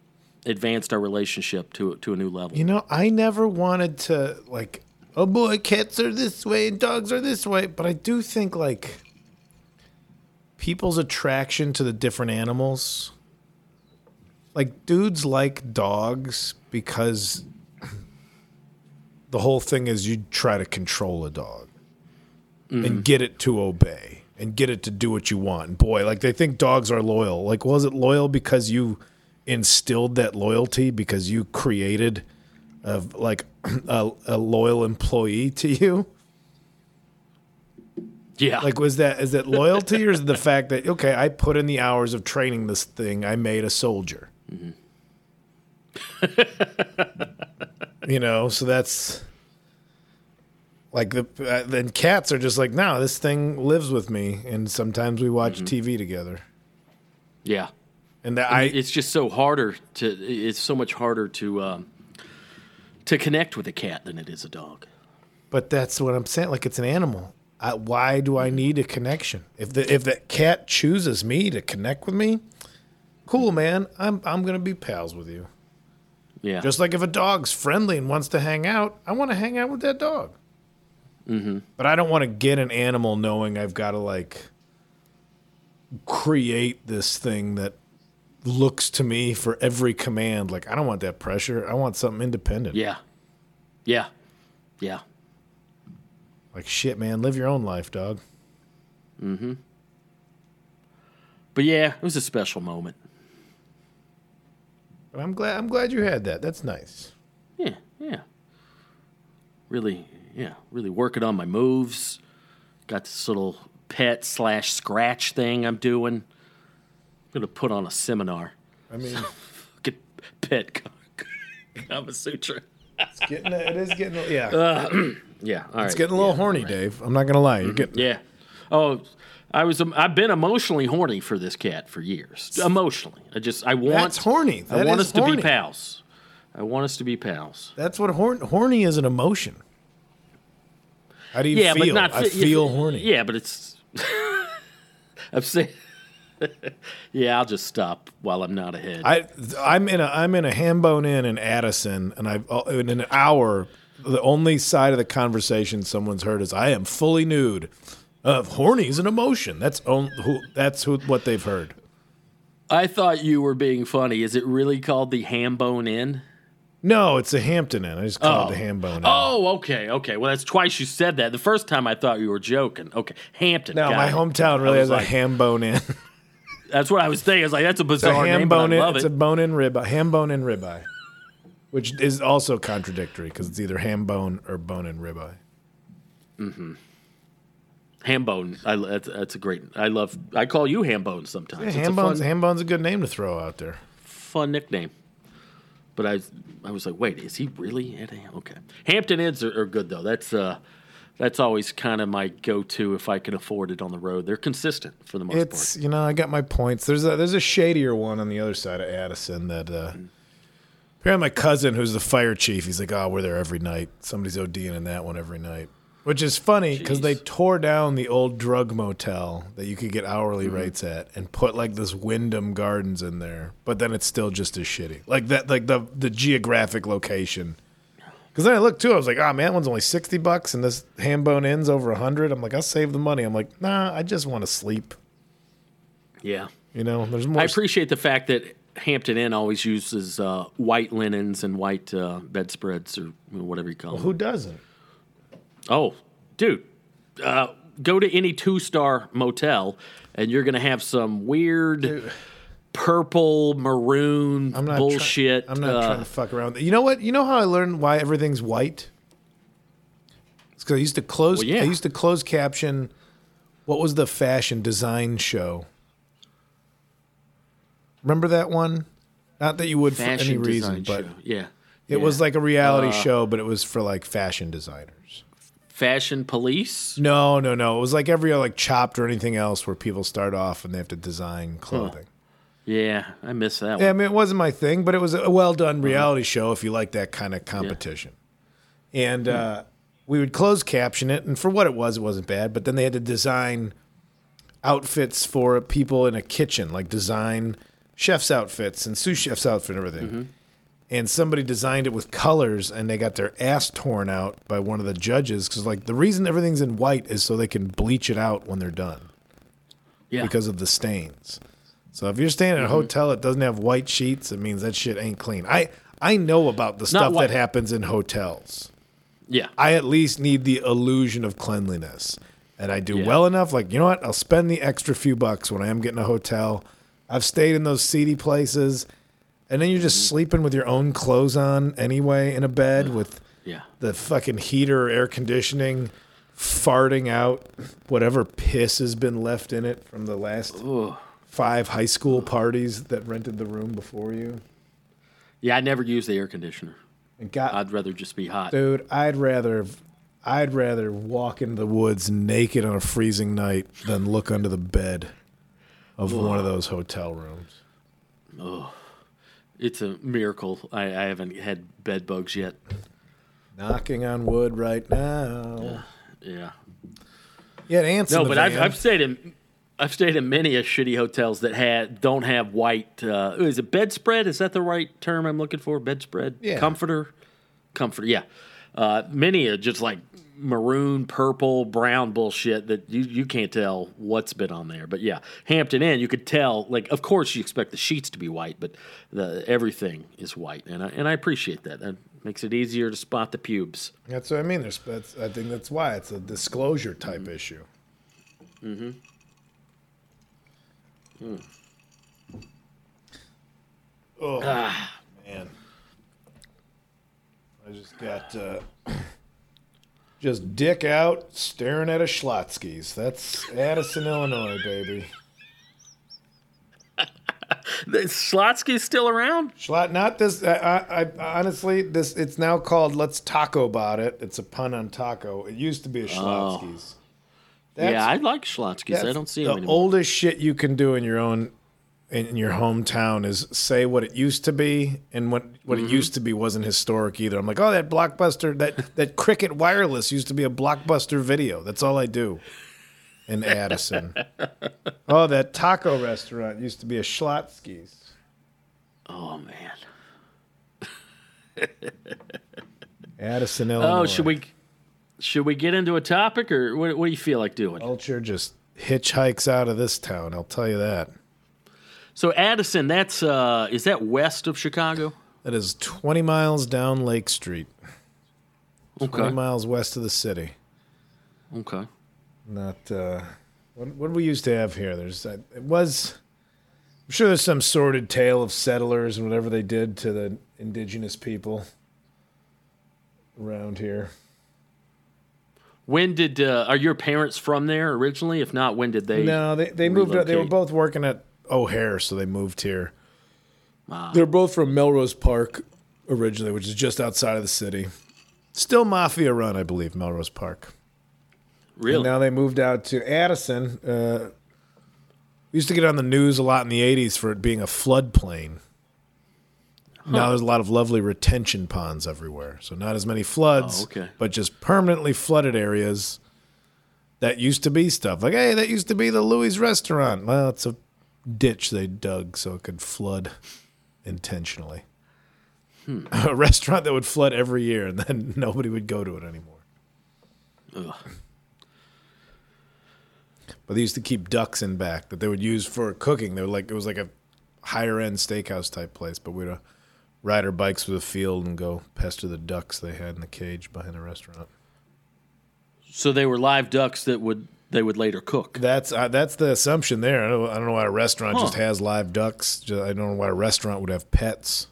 advanced our relationship to to a new level. You know, I never wanted to like, oh boy, cats are this way and dogs are this way, but I do think like people's attraction to the different animals. Like dudes like dogs because the whole thing is you try to control a dog and mm. get it to obey and get it to do what you want. And boy, like they think dogs are loyal. Like was it loyal because you instilled that loyalty because you created a, like (clears throat) a, a loyal employee to you? Yeah. Like was that is it loyalty or is it the fact that okay, I put in the hours of training this thing, I made a soldier. (laughs) you know, so that's like the uh, then cats are just like, no, this thing lives with me, and sometimes we watch TV together. Yeah. And that I it's just so harder to it's so much harder to um, to connect with a cat than it is a dog. But that's what I'm saying. Like it's an animal. I, why do I need a connection? If the if the cat chooses me to connect with me, cool, man. I'm I'm gonna be pals with you. Yeah. Just like if a dog's friendly and wants to hang out, I want to hang out with that dog. Mm-hmm. But I don't want to get an animal knowing I've got to like create this thing that looks to me for every command. Like I don't want that pressure. I want something independent. Yeah. Yeah. Yeah. Like shit, man. Live your own life, dog. Mm-hmm. But yeah, it was a special moment. But I'm glad. I'm glad you had that. That's nice. Yeah, yeah. Really, yeah, really working on my moves. Got this little pet slash scratch thing I'm doing. I'm gonna put on a seminar. I mean, (laughs) Get pet Kama Sutra. it's getting. It is getting. Yeah. Uh, (clears throat) yeah, all right. It's getting a little horny, Dave. I'm not gonna lie. You're getting. Yeah. Oh, I was. Um, I've been emotionally horny for this cat for years. Emotionally, I just. I want. That's horny. I want is us to be pals. I want us to be pals. That's what horn, horny is an emotion. How do you yeah, feel? but not. I feel yeah, horny. Yeah, but it's. (laughs) I'm saying. (laughs) yeah, I'll just stop while I'm not ahead. I I'm in a I'm in a Hambone Inn in Addison, and I have in an hour. The only side of the conversation someone's heard is I am fully nude. Uh, horny is an emotion. That's on, who. That's who. What they've heard. I thought you were being funny. Is it really called the Hambone Inn? No, it's a Hampton Inn. I just call it the Hambone Inn. Oh, okay, okay. Well, that's twice you said that. The first time I thought you were joking. Okay, Hampton. no, my it. hometown really has was a Hambone Inn. (laughs) That's what I was thinking. I was like, that's a It's a bizarre ham name, but I bone in. love It's it. a bone in rib, ham bone in ribeye, which is also contradictory because it's either ham bone or bone in ribeye. mm-hmm. Hambone. I, that's, that's a great. I love. I call you Hambone sometimes. It's a ham bone's fun, ham bone's a good name to throw out there. fun nickname. but I I was like, wait, is he really at a okay? Hampton Inns are, are good though. That's uh, that's always kind of my go-to if I can afford it on the road. They're consistent for the most part It's you know I got my points. There's a there's a shadier one on the other side of Addison that uh, apparently my cousin who's the fire chief. He's like, oh, we're there every night. Somebody's ODing in that one every night, which is funny because they tore down the old drug motel that you could get hourly Mhm. rates at and put like this Wyndham Gardens in there, but then it's still just as shitty. Like that, like the the geographic location. Because then I looked too, I was like, oh man, that one's only sixty bucks, and this Hambone Inn's over a hundred. I'm like, I'll save the money. I'm like, nah, I just want to sleep. Yeah. You know, there's more. I appreciate the fact that Hampton Inn always uses uh, white linens and white uh, bedspreads or whatever you call them. Who doesn't? Oh, dude, uh, go to any two-star motel, and you're going to have some weird purple maroon I'm not try- bullshit. I'm not uh, trying to fuck around. You know what? You know how I learned why everything's white? It's because I used to close. Well, yeah. I used to close caption. What was the fashion design show? Remember that one? Not that you would for any reason, but show. Yeah. it was like a reality Uh, show, but it was for like fashion designers. Fashion police. No, no, no. It was like every like Chopped or anything else where people start off and they have to design clothing. Yeah, I miss that Yeah, I mean, it wasn't my thing, but it was a well done reality show if you like that kind of competition. And uh, we would close caption it, and for what it was, it wasn't bad. But then they had to design outfits for people in a kitchen, like design chef's outfits and sous chef's outfit and everything. And somebody designed it with colors, and they got their ass torn out by one of the judges because, like, the reason everything's in white is so they can bleach it out when they're done Yeah. because of the stains. So if you're staying at a Mhm. hotel that doesn't have white sheets, it means that shit ain't clean. I I know about the stuff white. that happens in hotels. Yeah. I at least need the illusion of cleanliness. And I do Yeah. well enough like, you know what? I'll spend the extra few bucks when I am getting a hotel. I've stayed in those seedy places and then you're just Mm-hmm. sleeping with your own clothes on anyway in a bed with Yeah. the fucking heater or air conditioning farting out whatever piss has been left in it from the last five high school parties that rented the room before you. Yeah, I never use the air conditioner. And got, I'd rather just be hot. Dude, I'd rather I'd rather walk into the woods naked on a freezing night than look under the bed of one of those hotel rooms. Oh, it's a miracle. I, I haven't had bed bugs yet. Knocking on wood right now. Yeah. Yeah, ants. No, in the but I've. I've stayed in I've stayed in many a shitty hotels that had don't have white. Uh, is it bedspread? Is that the right term I'm looking for? Bedspread. Yeah. Comforter. Comforter. Yeah. Uh, many are just like maroon, purple, brown bullshit that you, you can't tell what's been on there. But yeah, Hampton Inn, you could tell. Like, of course, you expect the sheets to be white, but the everything is white, and I, and I appreciate that. That makes it easier to spot the pubes. That's what I mean. There's, that's, I think that's why it's a disclosure type Mm-hmm. issue. Mm-hmm. Oh Ah. man, I just got uh, just dick out staring at a Schlotzsky's. That's Addison, Illinois, baby. (laughs) Is Schlotzsky's still around? Schlot, not this. I, I, I honestly, this it's now called "Let's Taco About It." It's a pun on taco. It used to be a Schlotzsky's. Yeah, I like Schlotzsky's. I don't see the them anymore. The oldest shit you can do in your own in your hometown is say what it used to be, and what what Mhm. it used to be wasn't historic either. I'm like, oh, that blockbuster, that that Cricket Wireless used to be a blockbuster video. That's all I do. In Addison. (laughs) oh, that taco restaurant used to be a Schlotzsky's. Oh man. (laughs) Addison, Illinois. Oh, should we should we get into a topic or what, what do you feel like doing? Culture just hitchhikes out of this town. I'll tell you that. So Addison, that's uh is that west of Chicago? That is 20 miles down Lake Street. 20 miles west of the city. Okay. Not uh what what do we used to have here? There's uh, it was I'm sure there's some sordid tale of settlers and whatever they did to the indigenous people around here. When did uh, are your parents from there originally? If not, when did they? no, they they moved they were both working at O'Hare, so they moved here. Ah. They're both from Melrose Park, originally, which is just outside of the city. Still mafia run, I believe, Melrose Park. Really? And now they moved out to Addison. Uh, we used to get on the news a lot in the 80s for it being a floodplain. Now there's a lot of lovely retention ponds everywhere. So not as many floods, Oh, okay. but just permanently flooded areas that used to be stuff. Like, hey, that used to be the Louis restaurant. Well, it's a ditch they dug so it could flood intentionally. Hmm. (laughs) a restaurant that would flood every year and then (laughs) nobody would go to it anymore. Ugh. But they used to keep ducks in back that they would use for cooking. They were like it was like a higher end steakhouse type place, but we'd uh, ride our bikes through the field and go pester the ducks they had in the cage behind the restaurant. So they were live ducks that would they would later cook. That's uh, that's the assumption there. I don't, I don't know why a restaurant just has live ducks. Ju- I don't know why a restaurant would have pets.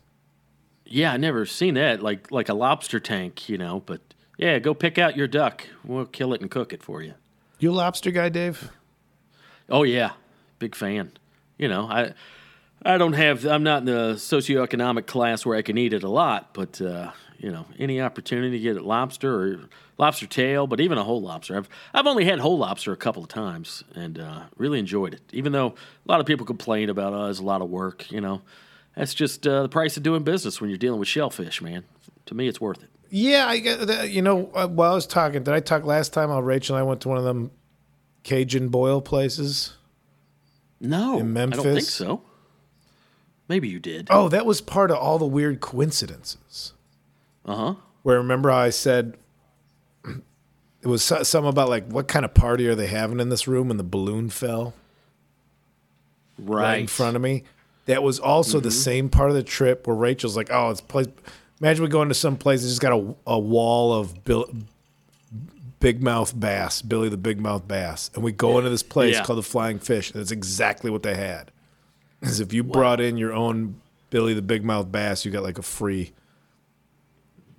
Yeah, I never seen that like like a lobster tank, you know. But yeah, go pick out your duck. We'll kill it and cook it for you. You a lobster guy, Dave? Oh yeah, big fan. You know, I I don't have I'm not in the socioeconomic class where I can eat it a lot, but uh, you know, any opportunity to get a lobster or lobster tail, but even a whole lobster. I've I've only had whole lobster a couple of times and uh, really enjoyed it. Even though a lot of people complain about oh, it's a lot of work, you know. That's just uh, the price of doing business when you're dealing with shellfish, man. To me, it's worth it. Yeah, I get that. You know, uh, while I was talking, did I talk last time how Rachel and I went to one of them Cajun boil places? No, in Memphis. I don't think so. Maybe you did. Oh, that was part of all the weird coincidences. Uh huh. Where remember how I said (clears throat) it was so- something about like what kind of party are they having in this room, and the balloon fell Right. in front of me. That was also the Mhm. same part of the trip where Rachel's like, "Oh, it's place." Imagine we go into some place that's just got a, a wall of Bill, big mouth bass, Billy the big mouth bass, and we go into this place Yeah. called the Flying Fish. And that's exactly what they had. Is if you brought in your own Billy the big mouth bass, you got like a free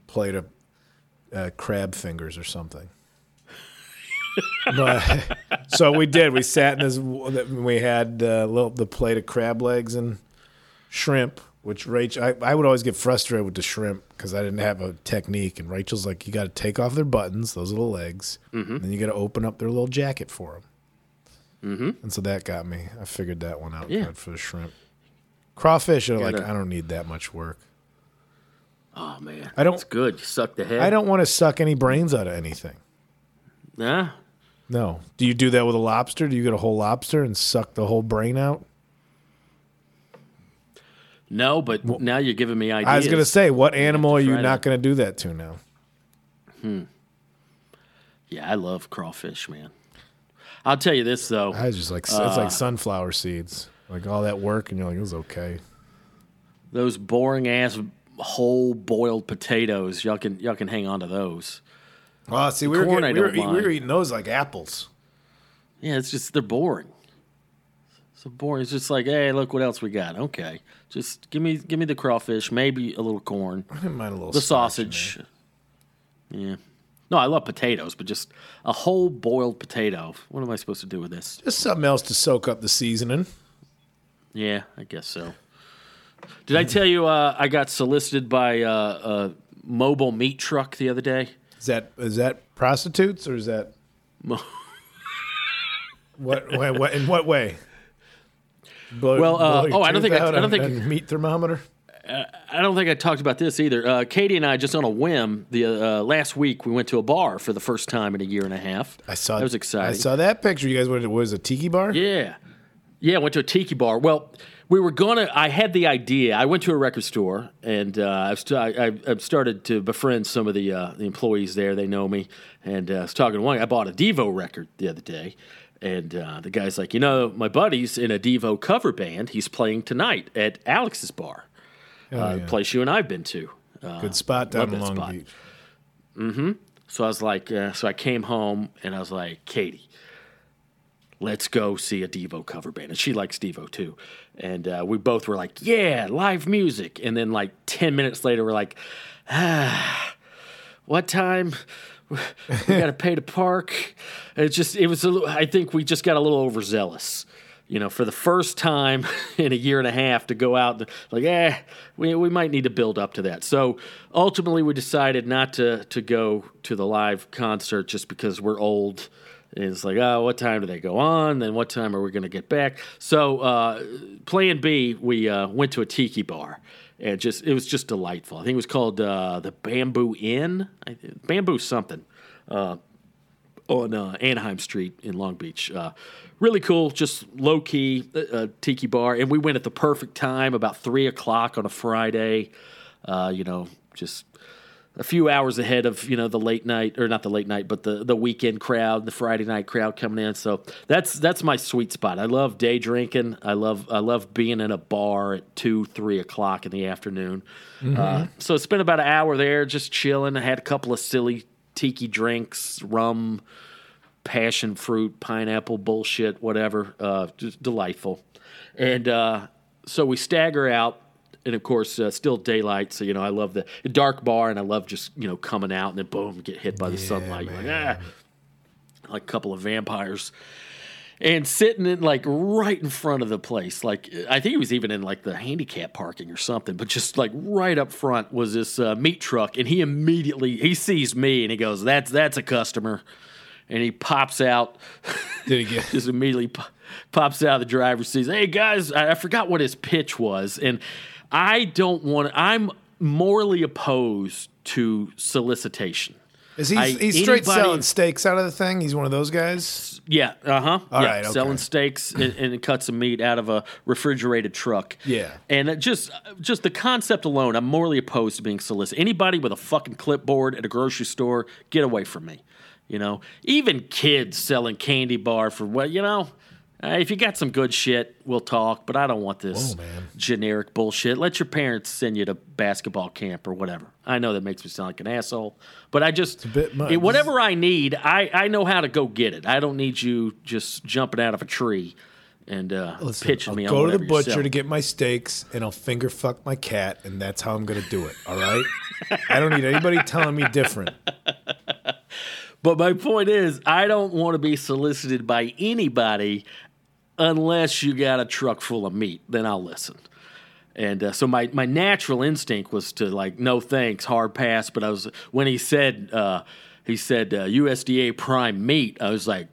plate of uh, crab fingers or something. but, (laughs) so we did. We sat in this. We had uh, little, the plate of crab legs and shrimp. Which Rachel, I, I would always get frustrated with the shrimp because I didn't have a technique. And Rachel's like, you got to take off their buttons, those little legs, Mhm. then you got to open up their little jacket for them. Mm-hmm. And so that got me. I figured that one out Yeah. good for the shrimp. Crawfish are like, I don't need that much work. Oh man, I don't- It's good. You suck the head. I don't want to suck any brains out of anything. Nah. No. Do you do that with a lobster? Do you get a whole lobster and suck the whole brain out? No, but now you're giving me ideas. I was going to say, what animal are you not going to do that to now? Hmm. Yeah, I love crawfish, man. I'll tell you this though. I was just like, it's Uh, like sunflower seeds. Like all that work, and you're like, it was okay. those boring ass whole boiled potatoes. Y'all can y'all can hang on to those. Oh, see, we were, getting, I we, were, eat- we were eating those like apples. Yeah, it's just they're boring. So boring. It's just like, hey, look what else we got. Okay, just give me give me the crawfish, maybe a little corn. I didn't mind a little the starch in sausage. Yeah. No, I love potatoes, but just a whole boiled potato. What am I supposed to do with this? Just something else to soak up the seasoning. Yeah, I guess so. Did I tell you uh, I got solicited by uh, a mobile meat truck the other day? Is that is that prostitutes or is that Mo- (laughs) what, what, what in what way? Blow- Well, uh, oh, I don't think I- I don't on- think- meat thermometer. Uh, I don't think I talked about this either. Uh, Katie and I, just on a whim, the uh, last week we went to a bar for the first time in a year and a half. I saw that was exciting. I saw that picture. You guys went to was a tiki bar? Yeah. Yeah, I went to a tiki bar. Well, we were gonna. I had the idea. I went to a record store and uh, I've, st- I, I've started to befriend some of the uh, the employees there. They know me, and uh, I was talking to one. I bought a Devo record the other day, and uh, the guy's like, you know, my buddy's in a Devo cover band. He's playing tonight at Alex's bar, Oh, uh, yeah. place you and I've been to. Uh, Good spot down in Long spot. Beach. Mm-hmm. So I was like, uh, so I came home and I was like, Katie, let's go see a Devo cover band. And she likes Devo too. And uh, we both were like, yeah, live music. And then like 10 minutes later, we're like, ah, what time? We got to pay to park. It just, it was, a little, I think we just got a little overzealous. You know, for the first time (laughs) in a year and a half to go out and like, eh, we, we might need to build up to that. So ultimately, we decided not to to go to the live concert just because we're old. And it's like, oh, what time do they go on? Then what time are we going to get back? So, uh, Plan B, we uh, went to a tiki bar, and just it was just delightful. I think it was called uh, the Bamboo Inn, Bamboo something, uh, on uh, Anaheim Street in Long Beach. Uh, really cool, just low key uh, tiki bar, and we went at the perfect time, about three o'clock on a Friday. Uh, you know, just a few hours ahead of you know the late night or not the late night, but the the weekend crowd, the Friday night crowd coming in. So that's that's my sweet spot. I love day drinking. I love I love being in a bar at two three o'clock in the afternoon. Uh, so spent about an hour there just chilling. I had a couple of silly tiki drinks, rum, passion fruit, pineapple bullshit, whatever. Uh, just delightful. And uh, so we stagger out, and of course, uh, still daylight. So you know, I love the dark bar, and I love just you know coming out and then boom, get hit by the sunlight. Like ah, like a couple of vampires. And sitting in like right in front of the place, like I think he was even in like the handicap parking or something, but just like right up front was this uh, meat truck, and he immediately he sees me and he goes, "That's that's a customer," and he pops out. Did he get (laughs) just immediately po- pops out of the driver's seat. Hey guys, I, I forgot what his pitch was, and I don't want. I'm morally opposed to solicitation. Is he? I- he's straight anybody- selling steaks out of the thing. He's one of those guys. Yeah, uh huh. All yeah, right, okay. selling steaks and, and cuts of meat out of a refrigerated truck. Yeah. and just just the concept alone, I'm morally opposed to being solicited. Anybody with a fucking clipboard at a grocery store, get away from me. You know, even kids selling candy bar for what you know. Uh, if you got some good shit, we'll talk. But I don't want this generic bullshit. Let your parents send you to basketball camp or whatever. I know that makes me sound like an asshole, but I just a bit much. it- whatever I need, I I know how to go get it. I don't need you just jumping out of a tree and uh, Listen, pitching I'll me go to the butcher to get my steaks, and I'll finger fuck my cat, and that's how I'm going to do it. All right. I don't need anybody telling me different. (laughs) But my point is, I don't want to be solicited by anybody unless you got a truck full of meat. Then I'll listen. And uh, so my, my natural instinct was to like, no thanks, hard pass. But I was when he said uh, he said uh, USDA prime meat, I was like,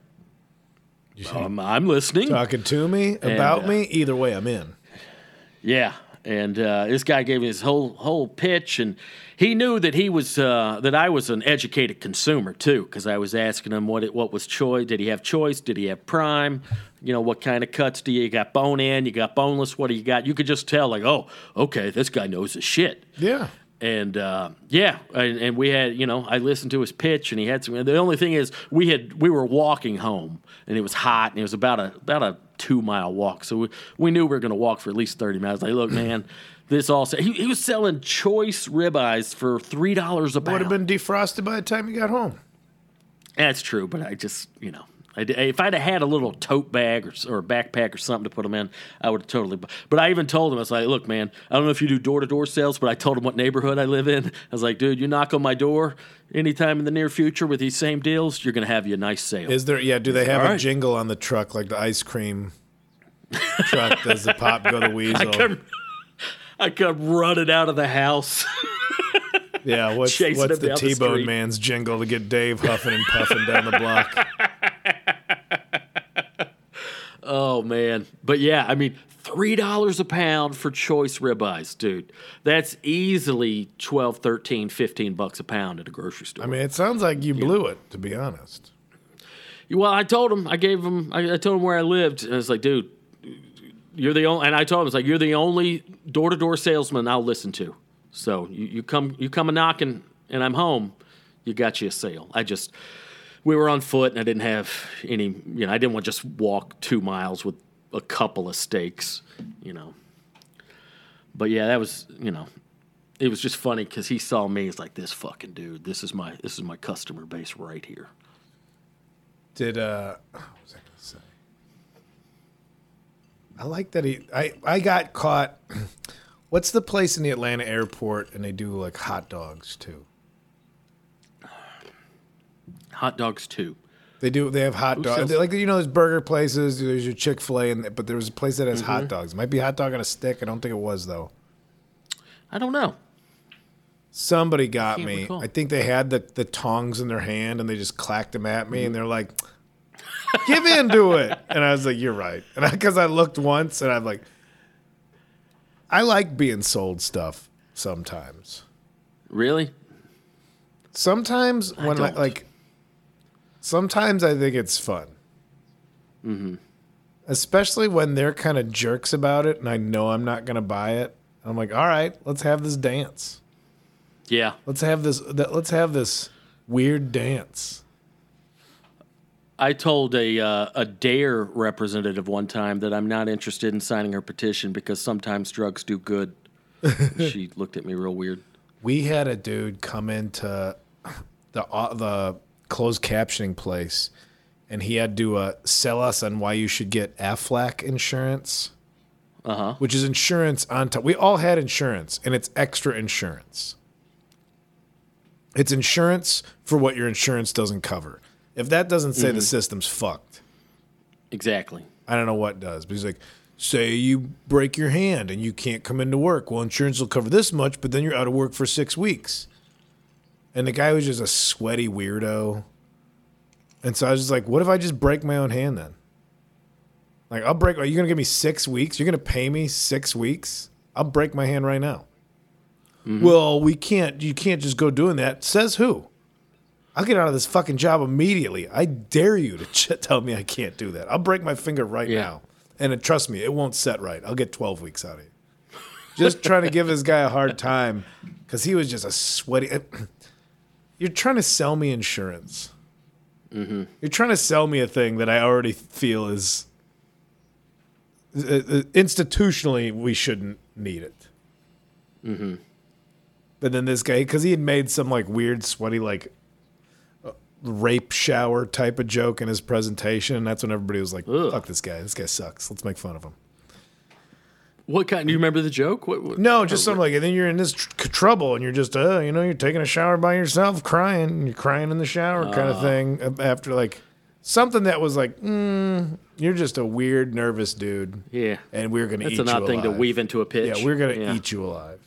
um, I'm listening. Talking to me about uh, me. Either way, I'm in. Yeah, and uh, this guy gave me his whole whole pitch, and he knew that he was uh, that I was an educated consumer too, because I was asking him what it, what was choice. Did he have choice? Did he have prime? You know, what kind of cuts do you, you got? Bone in? You got boneless? What do you got? You could just tell, like, oh, okay, this guy knows his shit. Yeah. And uh, yeah, and, and we had, you know, I listened to his pitch, and he had some. The only thing is, we had we were walking home, and it was hot, and it was about a about a two mile walk, so we, we knew we were going to walk for at least thirty minutes. Like, look, man, this all he, he was selling choice ribeyes for three dollars a pound. Would have been defrosted by the time you got home. That's true, but I just, you know, I, if I'd have had a little tote bag or, or a backpack or something to put them in, I would have totally. But I even told him, I was like, look, man, I don't know if you do door to door sales, but I told him what neighborhood I live in. I was like, dude, you knock on my door anytime in the near future with these same deals, you're going to have you a nice sale. Is there? Yeah. Do they have All a right. jingle on the truck like the ice cream truck? Does the pop go the (laughs) I weasel? I come running out of the house. Yeah. What's (laughs) what's the T-Bone. Man's jingle to get Dave huffing and puffing down the block? (laughs) Oh man, but yeah, I mean, three dollars a pound for choice ribeyes, dude. That's easily 12, 13, 15 bucks a pound at a grocery store. I mean, it sounds like you blew it. To be honest. Well, I told him, I gave him, I, I told him where I lived, and I was like, dude, you're the only, and I told him, it's like, you're the only door to door salesman I'll listen to. So you, you come, you come a knocking, and I'm home, you got you a sale. I just, we were on foot, and I didn't have any, you know, I didn't want to just walk two miles with a couple of steaks, you know. But yeah, that was, you know, it was just funny because he saw me. He's like, this fucking dude, this is my, this is my customer base right here. Did uh I? I like that he I I got caught (clears throat) what's the place in the Atlanta airport and they do like hot dogs too? Hot dogs too. They do. They have hot dogs. Like you know, there's burger places. There's your Chick Fil A, and but there was a place that has hot Mhm. dogs. Might be hot dog on a stick. I don't think it was though. I don't know. Somebody got Can't me. recall. I think they had the, the tongs in their hand and they just clacked them at me, and they're like, "Give in to it." And I was like, "You're right." And because I, looked once, and I'm like, I like being sold stuff sometimes. Really? Sometimes when I, like, sometimes I think it's fun. Mm-hmm. especially when they're kind of jerks about it and I know I'm not going to buy it. I'm like, all right, let's have this dance. Yeah. Let's have this. Let's have this weird dance. I told a uh, a Dare representative one time that I'm not interested in signing her petition because sometimes drugs do good. (laughs) she looked at me real weird. We had a dude come into the uh, the closed captioning place, and he had to uh, sell us on why you should get Aflac insurance, Uh huh. which is insurance on top. We all had insurance, and it's extra insurance. It's insurance for what your insurance doesn't cover. If that doesn't say the Mhm. system's fucked, Exactly. I don't know what does. But he's like, say you break your hand and you can't come into work. Well, insurance will cover this much, but then you're out of work for six weeks. And the guy was just a sweaty weirdo. And so I was just like, what if I just break my own hand then? Like, I'll break, are you going to give me six weeks? You're going to pay me six weeks? I'll break my hand right now. Well, we can't, you can't just go doing that. Says who? I'll get out of this fucking job immediately. I dare you to (laughs) ch- tell me I can't do that. I'll break my finger right now. And uh, trust me, it won't set right. I'll get 12 weeks out of you. Just trying to give this guy a hard time because he was just a sweaty. (clears throat) You're trying to sell me insurance. Mm-hmm. You're trying to sell me a thing that I already feel is uh, uh, institutionally we shouldn't need it. Mm-hmm. But then this guy, because he had made some like weird, sweaty, like rape shower type of joke in his presentation, and that's when everybody was like, "Fuck this guy! This guy sucks. Let's make fun of him." What kind? Do you remember the joke? What, what- No, just something like, and then you're in this tr- trouble, and you're just, uh, you know, you're taking a shower by yourself, crying, and you're crying in the shower, kind of Ah. thing. uh, After like something that was like, mm, you're just a weird, nervous dude. Yeah. and we're gonna That's eat an odd thing to weave into a pitch. Yeah, we're gonna Yeah. eat you alive.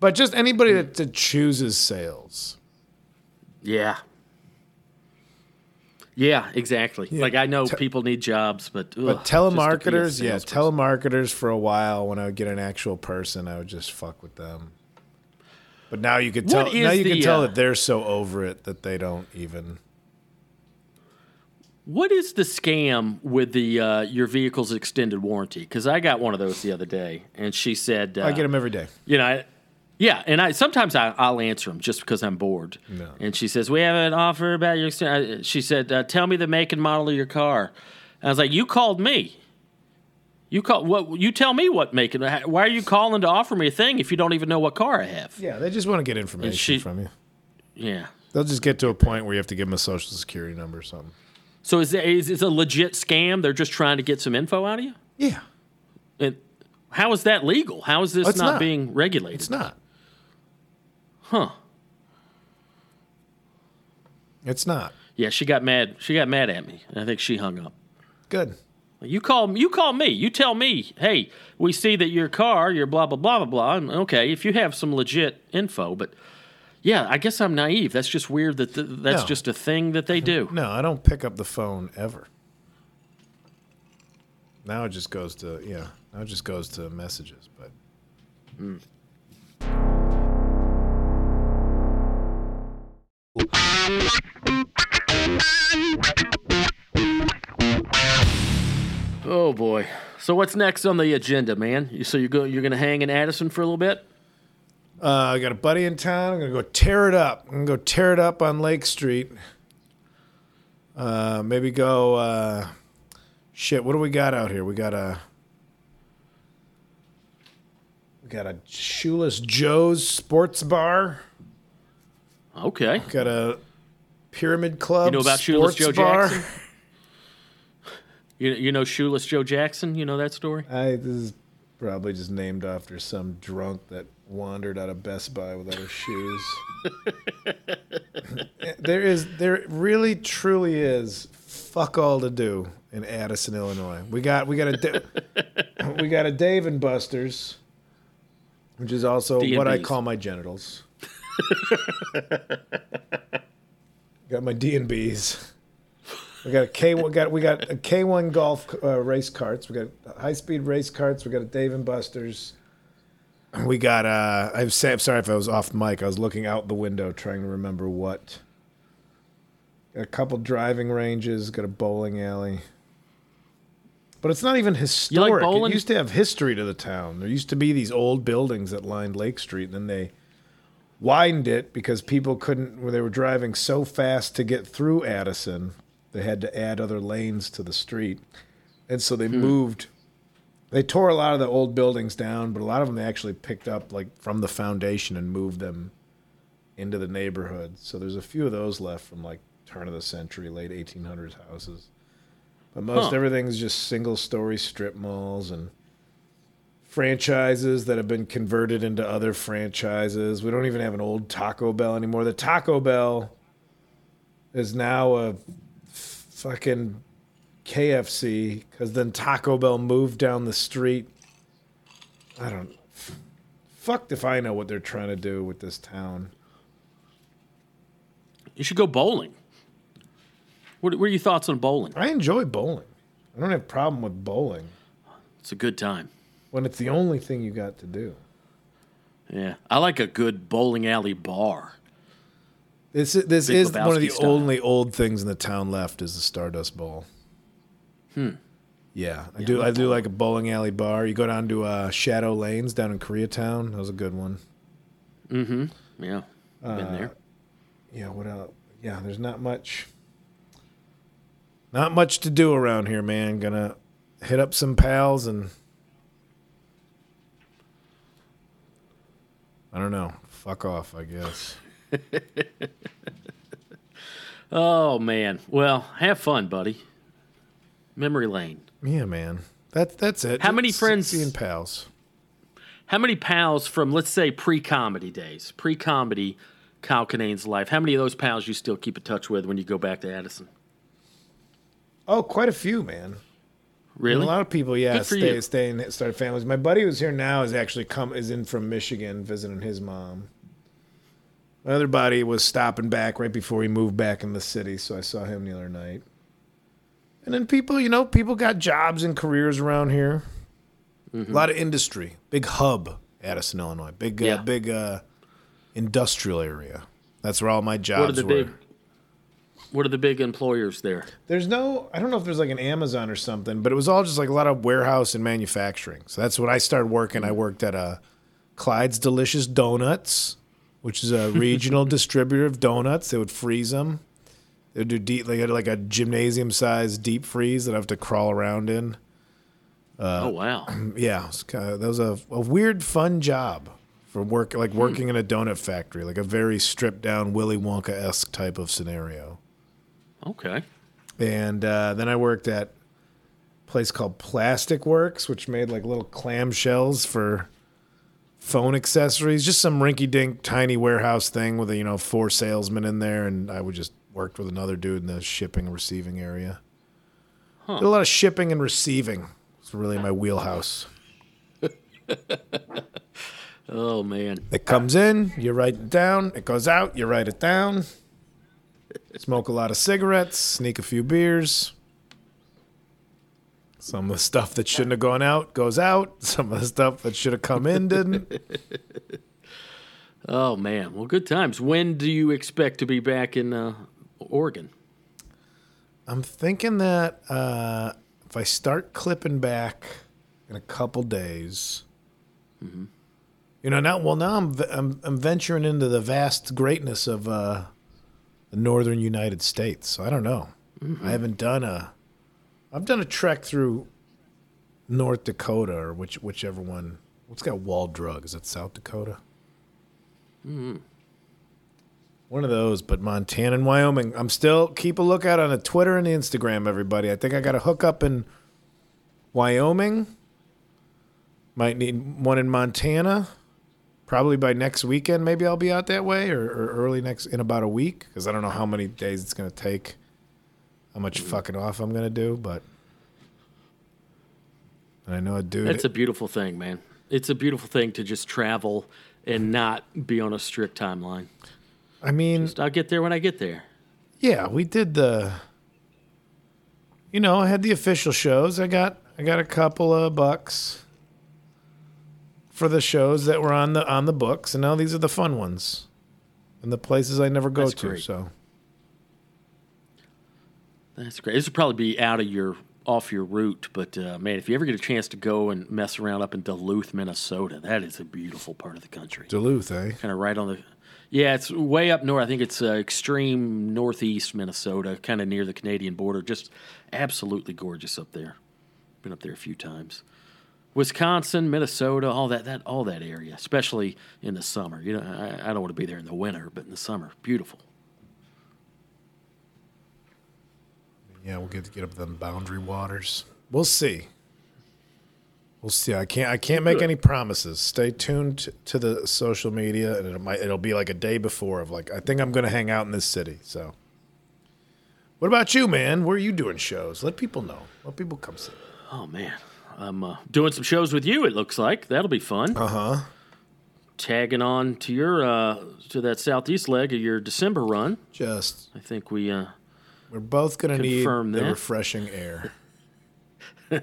But just anybody that, that chooses sales. Yeah. Yeah, exactly. Yeah. Like I know Te- people need jobs, but ugh, But just to be a telemarketers, yeah, telemarketers for a while when I would get an actual person, I would just fuck with them. But now you could tell now you can tell uh, that they're so over it that they don't even What is the scam with the uh, your vehicle's extended warranty? Because I got one of those the other day, and she said, uh, I get them every day. You know, I, yeah, and I sometimes I, I'll answer them just because I'm bored. No. And she says, "We have an offer about your." exten-" uh, She said, uh, "Tell me the make and model of your car." And I was like, "You called me. You call what? You tell me what make and why are you calling to offer me a thing if you don't even know what car I have?" Yeah, they just want to get information she- from you. Yeah. They'll just get to a point where you have to give them a social security number or something. So is it, is it a legit scam? They're just trying to get some info out of you. Yeah. And how is that legal? How is this not, not. being regulated? It's not. Huh. It's not. Yeah, she got mad. She got mad at me. and I think she hung up. Good. You call you call me. You tell me, hey, we see that your car, your blah blah blah blah blah. And okay, if you have some legit info, but yeah, I guess I'm naive. That's just weird that th- that's No. just a thing that they do. No, I don't pick up the phone ever. Now it just goes to yeah. Now it just goes to messages, but mm. Oh boy. So what's next on the agenda, man? You, so you go you're gonna hang in Addison for a little bit? Uh, I got a buddy in town. I'm gonna go tear it up. I'm gonna go tear it up on Lake Street. Uh, maybe go. Uh, shit, what do we got out here? We got a. We got a Shoeless Joe's Sports Bar. Okay. Got a Pyramid Club. You know about Shoeless Joe Bar. Jackson? (laughs) You you know Shoeless Joe Jackson? You know that story? I this is probably just named after some drunk that wandered out of Best Buy without his shoes. (laughs) (laughs) there is, there really, truly is, fuck all to do in Addison, Illinois. We got, we got a, we got a Dave and Buster's, which is also what I D&Bs. call my genitals. Got my D and B's. We got a K. We got we got a K one golf uh, race carts. We got high speed race carts. We got a Dave and Buster's. We got. Uh, I'm sorry if I was off mic. I was looking out the window trying to remember what. Got a couple driving ranges. Got a bowling alley. But it's not even historic. bowling? It used to have history to the town. There used to be these old buildings that lined Lake Street, and then they widened it because people couldn't. Where they were driving so fast to get through Addison, they had to add other lanes to the street, and so they hmm. moved. They tore a lot of the old buildings down, but a lot of them they actually picked up like from the foundation and moved them into the neighborhood. So there's a few of those left from like turn of the century, late 1800s houses. But most Huh. everything's just single story strip malls and franchises that have been converted into other franchises. We don't even have an old Taco Bell anymore. The Taco Bell is now a fucking KFC because then Taco Bell moved down the street. I don't. Fucked if I know what they're trying to do with this town. You should go bowling. What, what are your thoughts on bowling? I enjoy bowling. I don't have a problem with bowling It's a good time. When it's the only thing you got to do. Yeah, I like a good bowling alley bar. This is, this Big is one of the style. only old things in the town left is the Stardust Bowl. Hmm. Yeah, I do. I do like a bowling alley bar. You go down to uh, Shatto Lanes down in Koreatown. That was a good one. Mm-hmm. Yeah, been Uh, there. Yeah. What else? Yeah. There's not much. Not much to do around here, man. Gonna hit up some pals and. I don't know. Fuck off, I guess. (laughs) Oh man. Well, have fun, buddy. Memory lane. Yeah, man. That that's it. How many Just friends- and pals. How many pals from let's say pre-comedy days, pre-comedy Kyle Kinane's life? How many of those pals you still keep in touch with when you go back to Addison? Oh, quite a few, man. Really? A lot of people, yeah, Good stay stay and start families. My buddy who's here now is actually come is in from Michigan visiting his mom. My other buddy was stopping back right before he moved back in the city, so I saw him the other night. And then people, you know, people got jobs and careers around here. Mm-hmm. A lot of industry, big hub, Addison, Illinois, big, uh, Yeah. big uh, industrial area. That's where all my jobs What are the were. big What are the big employers there? There's no, I don't know if there's like an Amazon or something, but it was all just like a lot of warehouse and manufacturing. So that's when I started working. I worked at uh, Clyde's Delicious Donuts, which is a (laughs) regional distributor of donuts. They would freeze them. They would do deep, they had like a gymnasium sized deep freeze that I have to crawl around in. oh wow. (clears throat) Yeah, it's kinda, that was a, a weird, fun job for work, like working in a donut factory, like a very stripped down Willy Wonka esque type of scenario. Okay. And uh, then I worked at a place called Plastic Works, which made like little clamshells for phone accessories. Just some rinky-dink tiny warehouse thing with a, you know four salesmen in there, and I would just worked with another dude in the shipping and receiving area. Huh. Did a lot of shipping and receiving. It's really my wheelhouse. (laughs) Oh man. It comes in, you write it down. It goes out, you write it down. Smoke a lot of cigarettes, sneak a few beers. Some of the stuff that shouldn't have gone out goes out. (laughs) Some of the stuff that should have come in didn't. (laughs) Oh man. Well, good times. When do you expect to be back in uh, Oregon? I'm thinking that uh, if I start clipping back in a couple days, you know, now well now I'm, I'm I'm venturing into the vast greatness of uh, the northern United States. So I don't know. Mm-hmm. I haven't done a. I've done a trek through North Dakota or which whichever one. What's got wall drug? Is that South Dakota? Mm-hmm. One of those, but Montana and Wyoming. I'm still keep a lookout on the Twitter and the Instagram, everybody. I think I got a hookup in Wyoming. Might need one in Montana. Probably by next weekend, maybe I'll be out that way, or, or early next in about a week, because I don't know how many days it's gonna take, how much fucking off I'm gonna do, but I know a dude. It's a beautiful thing, man. It's a beautiful thing to just travel and not be on a strict timeline. I mean, Just, I'll get there when I get there. Yeah, we did the. You know, I had the official shows. I got I got a couple of bucks for the shows that were on the on the books, and now these are the fun ones, and the places I never go That's to. great. So That's great. This would probably be out of your off your route, but uh, man, if you ever get a chance to go and mess around up in Duluth, Minnesota, that is a beautiful part of the country. Duluth, eh? Kind of right on the. Yeah, it's way up north. I think it's uh, extreme northeast Minnesota, kind of near the Canadian border. Just absolutely gorgeous up there. Been up there a few times. Wisconsin, Minnesota, all that, that, all that area, especially in the summer. You know, I, I don't want to be there in the winter, but in the summer, beautiful. yeah, we'll get to get up them boundary waters. We'll see. We'll see. I can't I can't make any promises. Stay tuned to the social media, and it might it'll be like a day before of like I think I'm gonna hang out in this city. So, what about you, man? Where are you doing shows? Let people know. Let people come see. Oh man, I'm uh, doing some shows with you. It looks like that'll be fun. Uh huh. Tagging on to your uh, to that southeast leg of your December run. Just I think we uh, we're both gonna need Confirm the that. refreshing air. (laughs)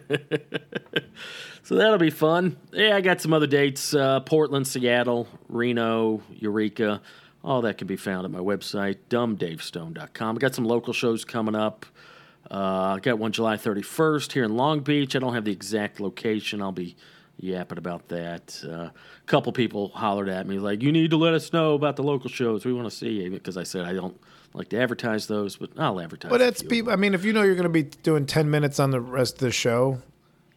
So that'll be fun. Yeah, I got some other dates uh, Portland, Seattle, Reno, Eureka. All that can be found at my website, dumbdavestone.com. I got some local shows coming up. Uh, I got one July 31st here in Long Beach. I don't have the exact location. I'll be yapping about that. Uh, a couple people hollered at me, like, you need to let us know about the local shows. We want to see you. Because I said I don't like to advertise those, but I'll advertise. But few. people. I mean, if you know you're going to be doing ten minutes on the rest of the show,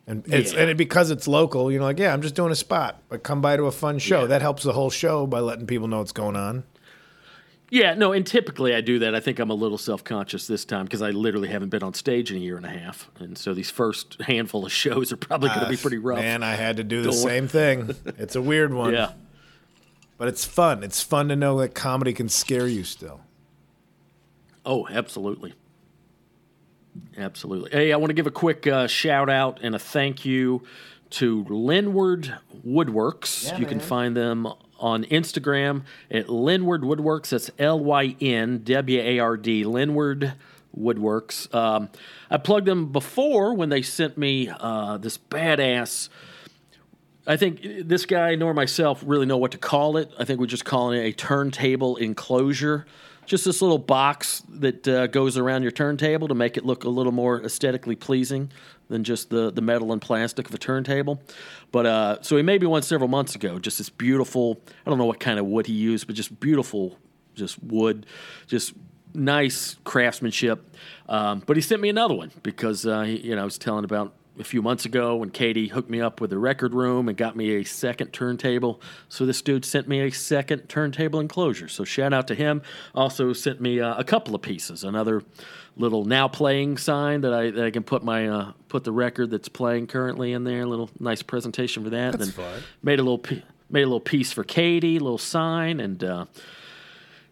and it's Yeah. and it, because it's local, you know, like yeah, I'm just doing a spot, but come by to a fun show. Yeah. That helps the whole show by letting people know what's going on. Yeah, no, and typically I do that. I think I'm a little self conscious this time because I literally haven't been on stage in a year and a half. And so these first handful of (laughs) shows are probably going to be Ah, pretty rough. Man, I had to do the Don't wor- same thing. It's a weird one. Yeah. but it's fun. It's fun to know that comedy can scare you still. Oh, absolutely. Absolutely. Hey, I want to give a quick uh, shout out and a thank you to Lynward Woodworks. you can find them on Instagram at Lynward Woodworks. That's L Y N W A R D, Lynward Woodworks. Um, I plugged them before when they sent me uh, this badass. I think this guy nor myself really know what to call it. I think we're just calling it a turntable enclosure. Just this little box that uh, goes around your turntable to make it look a little more aesthetically pleasing than just the, the metal and plastic of a turntable. But uh, so he made me one several months ago. Just this beautiful, I don't know what kind of wood he used, but just beautiful, just wood, just nice craftsmanship. Um, but he sent me another one because uh, he, you know I was telling about a few months ago when Katie hooked me up with the record room and got me a second turntable. So this dude sent me a second turntable enclosure. So shout out to him. Also sent me uh, a couple of pieces. Another little now playing sign that I that I can put my uh, put the record that's playing currently in there. A little nice presentation for that. That's and then fun. Made a little made a little piece for Katie, a little sign, and. Uh,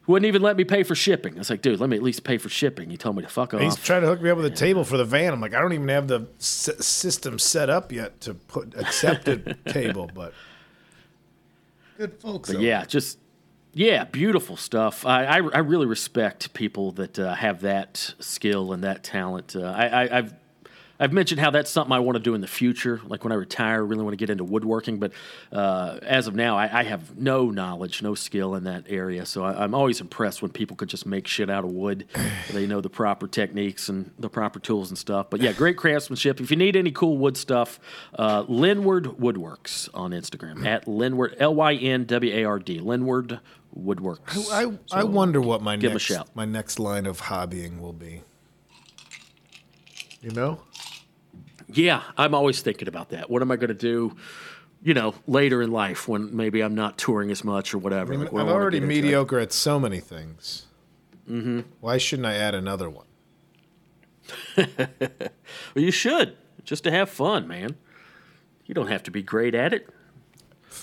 wouldn't even let me pay for shipping. I was like, dude, let me at least pay for shipping. He told me to fuck off. He's trying to hook me up with a table for the van. I'm like, I don't even have the s- system set up yet to put accepted (laughs) table, but good folks. But yeah, just yeah, beautiful stuff. I I, I really respect people that uh, have that skill and that talent. Uh, I, I I've I've mentioned how that's something I want to do in the future. Like when I retire, I really want to get into woodworking. But uh, as of now, I, I have no knowledge, no skill in that area. So I, I'm always impressed when people could just make shit out of wood. (sighs) they know the proper techniques and the proper tools and stuff. But yeah, great craftsmanship. If you need any cool wood stuff, uh, Lynward Woodworks on Instagram at Lynward L Y N W A R D Lynward Woodworks. I, I, I wonder what my give 'em a next my next line of hobbying will be. You know? Yeah, I'm always thinking about that. What am I going to do? You know, later in life when maybe I'm not touring as much or whatever. I mean, Like, what I'm do I wanna already mediocre at so many things. Mm-hmm. Why shouldn't I add another one? (laughs) Well, you should just to have fun, man. You don't have to be great at it.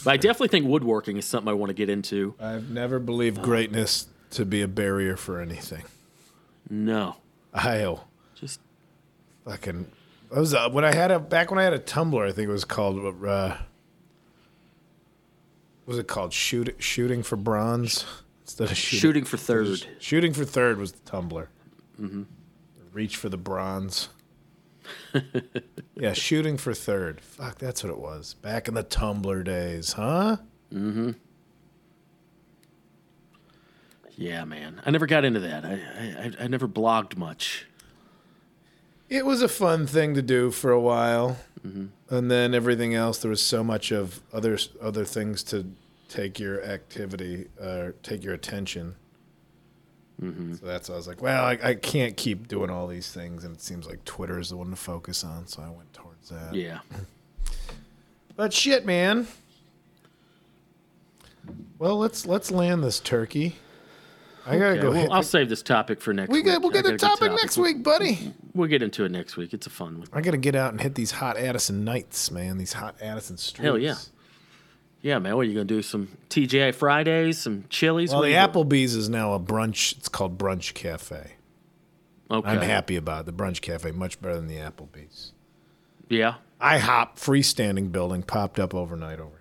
But I definitely think woodworking is something I want to get into. I've never believed greatness to be a barrier for anything. No. I'll Just fucking. I was uh, when I had a back when I had a Tumblr. I think it was called. Uh, what was it called? Shoot, shooting for bronze instead of shooting, Shooting for third. Shooting for third was the Tumblr. Mhm. Reach for the bronze. yeah, shooting for third. Fuck, that's what it was. Back in the Tumblr days, huh? Mm-hmm. Yeah, man. I never got into that. I I, I never blogged much. It was a fun thing to do for a while, Mm-hmm. and then everything else. There was so much of other other things to take your activity, uh, take your attention. Mm-hmm. So that's why I was like, well, I, I can't keep doing all these things, and it seems like Twitter is the one to focus on. So I went towards that. Yeah. (laughs) But shit, man. Well, let's let's land this turkey. I gotta Okay, go. well, I'll the- save this topic for next we week. get we'll get the a topic next week, buddy. We'll get into it next week. It's a fun one. I gotta get out and hit these hot Addison nights, man. These hot Addison streets. Hell yeah. Yeah, man. What are you gonna do? Some TGI Fridays, some Chili's. Well, the? Applebee's is now a brunch. It's called Brunch Cafe. Okay. I'm happy about it. the Brunch Cafe. Much better than the Applebee's. Yeah. IHOP freestanding building popped up overnight over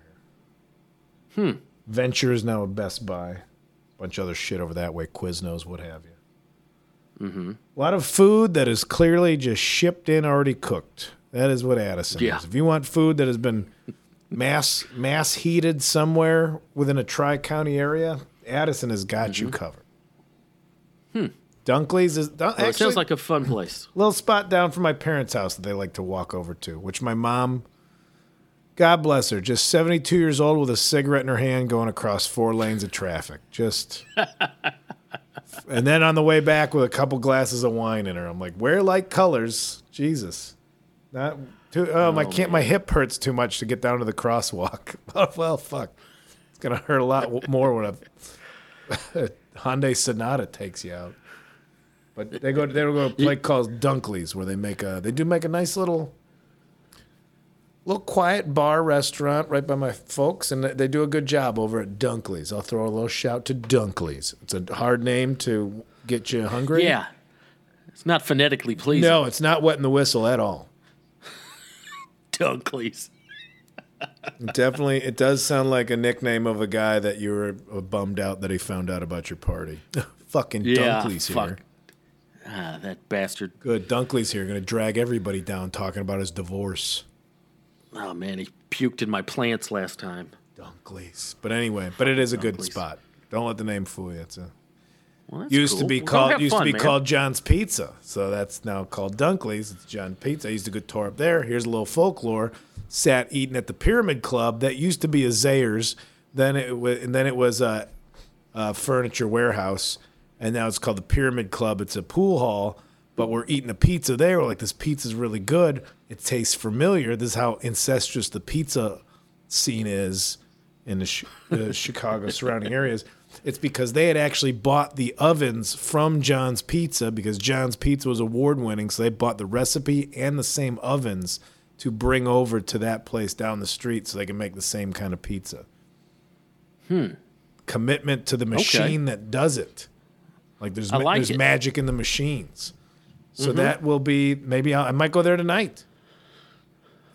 here. Hmm. Venture is now a Best Buy. Bunch of other shit over that way. Quiznos, what have you. Mm-hmm. A lot of food that is clearly just shipped in already cooked. That is what Addison Yeah. is. If you want food that has been mass mass heated somewhere within a tri county area, Addison has got you covered. Hmm. Dunkley's is Dun- Well, it actually sounds like a fun place. (laughs) little spot down from my parents' house that they like to walk over to, which my mom, God bless her, just 72 years old with a cigarette in her hand going across four lanes of traffic. Just. (laughs) and then on the way back with a couple glasses of wine in her. I'm like, wear light colors. Jesus. Not too, oh, my Oh, can't, my hip hurts too much to get down to the crosswalk. (laughs) Oh, well, fuck. It's going to hurt a lot more when a (laughs) Hyundai Sonata takes you out. But they go they go to a place called Dunkley's where they make a they do make a nice little little quiet bar restaurant right by my folks and they do a good job over at Dunkley's. I'll throw a little shout to Dunkley's. It's a hard name to get you hungry. Yeah. It's not phonetically pleasing. No, it's not wetting the whistle at all. (laughs) Dunkley's. (laughs) Definitely, it does sound like a nickname of a guy that you were bummed out that he found out about your party. (laughs) Fucking Yeah, Dunkley's fuck. here. Ah, that bastard. Good, Dunkley's here. Going to drag everybody down talking about his divorce. Oh man, he puked in my plants last time. Dunkley's. But anyway, but it is a good Dunkley's. spot. Don't let the name fool you. It's a Well, used to be called used fun, to be man. called John's Pizza. So that's now called Dunkley's. It's John Pizza. I used to go tour up there. Here's a little folklore. Sat eating at the Pyramid Club that used to be a Zayre's. Then it was and then it was a, a furniture warehouse, and now it's called the Pyramid Club. It's a pool hall, but we're eating a pizza there. We're like, this pizza's really good. It tastes familiar. This is how incestuous the pizza scene is in the, Chi- the Chicago (laughs) surrounding areas. It's because they had actually bought the ovens from John's Pizza because John's Pizza was award winning. So they bought the recipe and the same ovens to bring over to that place down the street so they can make the same kind of pizza. Hmm. Commitment to the machine that does it. Like there's like there's it. magic in the machines. So Mhm. that will be maybe I'll, I might go there tonight.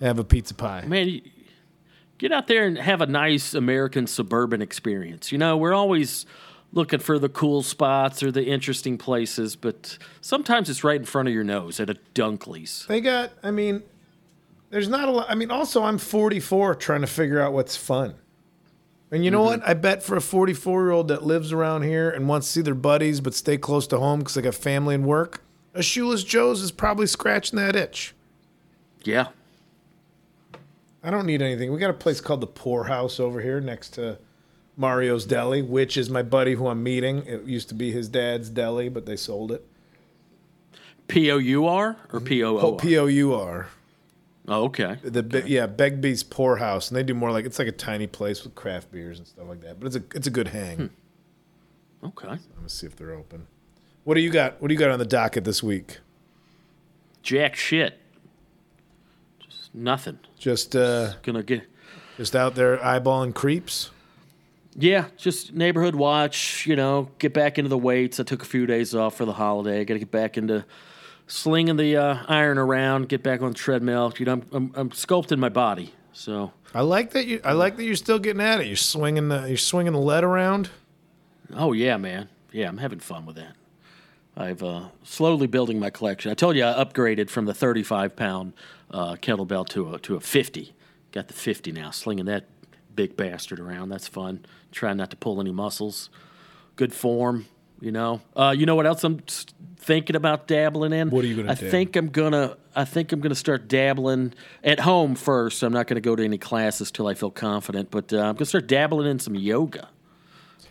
Have a pizza pie. Man, get out there and have a nice American suburban experience. You know, we're always looking for the cool spots or the interesting places, but sometimes it's right in front of your nose at a Dunkley's. They got, I mean, there's not a lot. I mean, also, I'm 44 trying to figure out what's fun. And you know what? I bet for a 44 year old that lives around here and wants to see their buddies but stay close to home because they got family and work, a Shoeless Joe's is probably scratching that itch. Yeah. I don't need anything. We got a place called the Pourhouse over here next to Mario's Deli, which is my buddy who I'm meeting. It used to be his dad's deli, but they sold it. P O U R or mm-hmm. P O O R? Oh, P O U R. Oh, okay. The Be- yeah, Bigsby's Pourhouse, and they do more like it's like a tiny place with craft beers and stuff like that. But it's a it's a good hang. Hmm. Okay. Let me see if they're open. What do you got? What do you got on the docket this week? Jack shit. Just nothing. Just uh, Gonna get Just out there eyeballing creeps. Yeah, just neighborhood watch. You know, get back into the weights. I took a few days off for the holiday. I got to get back into slinging the uh, iron around. Get back on the treadmill. You know, I'm, I'm, I'm sculpting my body. So I like that you. I like that you're still getting at it. You're swinging the. You're swinging the lead around. Oh yeah, man. Yeah, I'm having fun with that. I've uh, slowly building my collection. I told you I upgraded from the 35 pound uh, kettlebell to a to a 50. Got the 50 now, slinging that big bastard around. That's fun. Trying not to pull any muscles. Good form, you know. Uh, you know what else I'm thinking about dabbling in? What are you gonna I do? think I'm gonna. I think I'm gonna start dabbling at home first. I'm not gonna go to any classes till I feel confident. But uh, I'm gonna start dabbling in some yoga.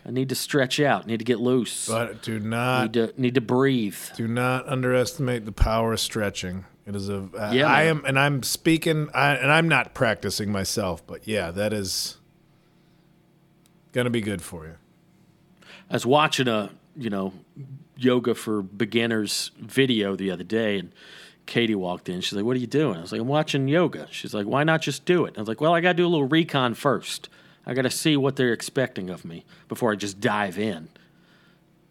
I need to stretch out. Need to get loose. But do not need to need to breathe. do not underestimate the power of stretching. It is a. I- Yeah, I am, and I'm speaking, I, and I'm not practicing myself, but yeah, that is gonna be good for you. I was watching a you know yoga for beginners video the other day, and Katie walked in. She's like, "What are you doing?" I was like, "I'm watching yoga." She's like, "Why not just do it?" I was like, "Well, I got to do a little recon first. I got to see what they're expecting of me before I just dive in."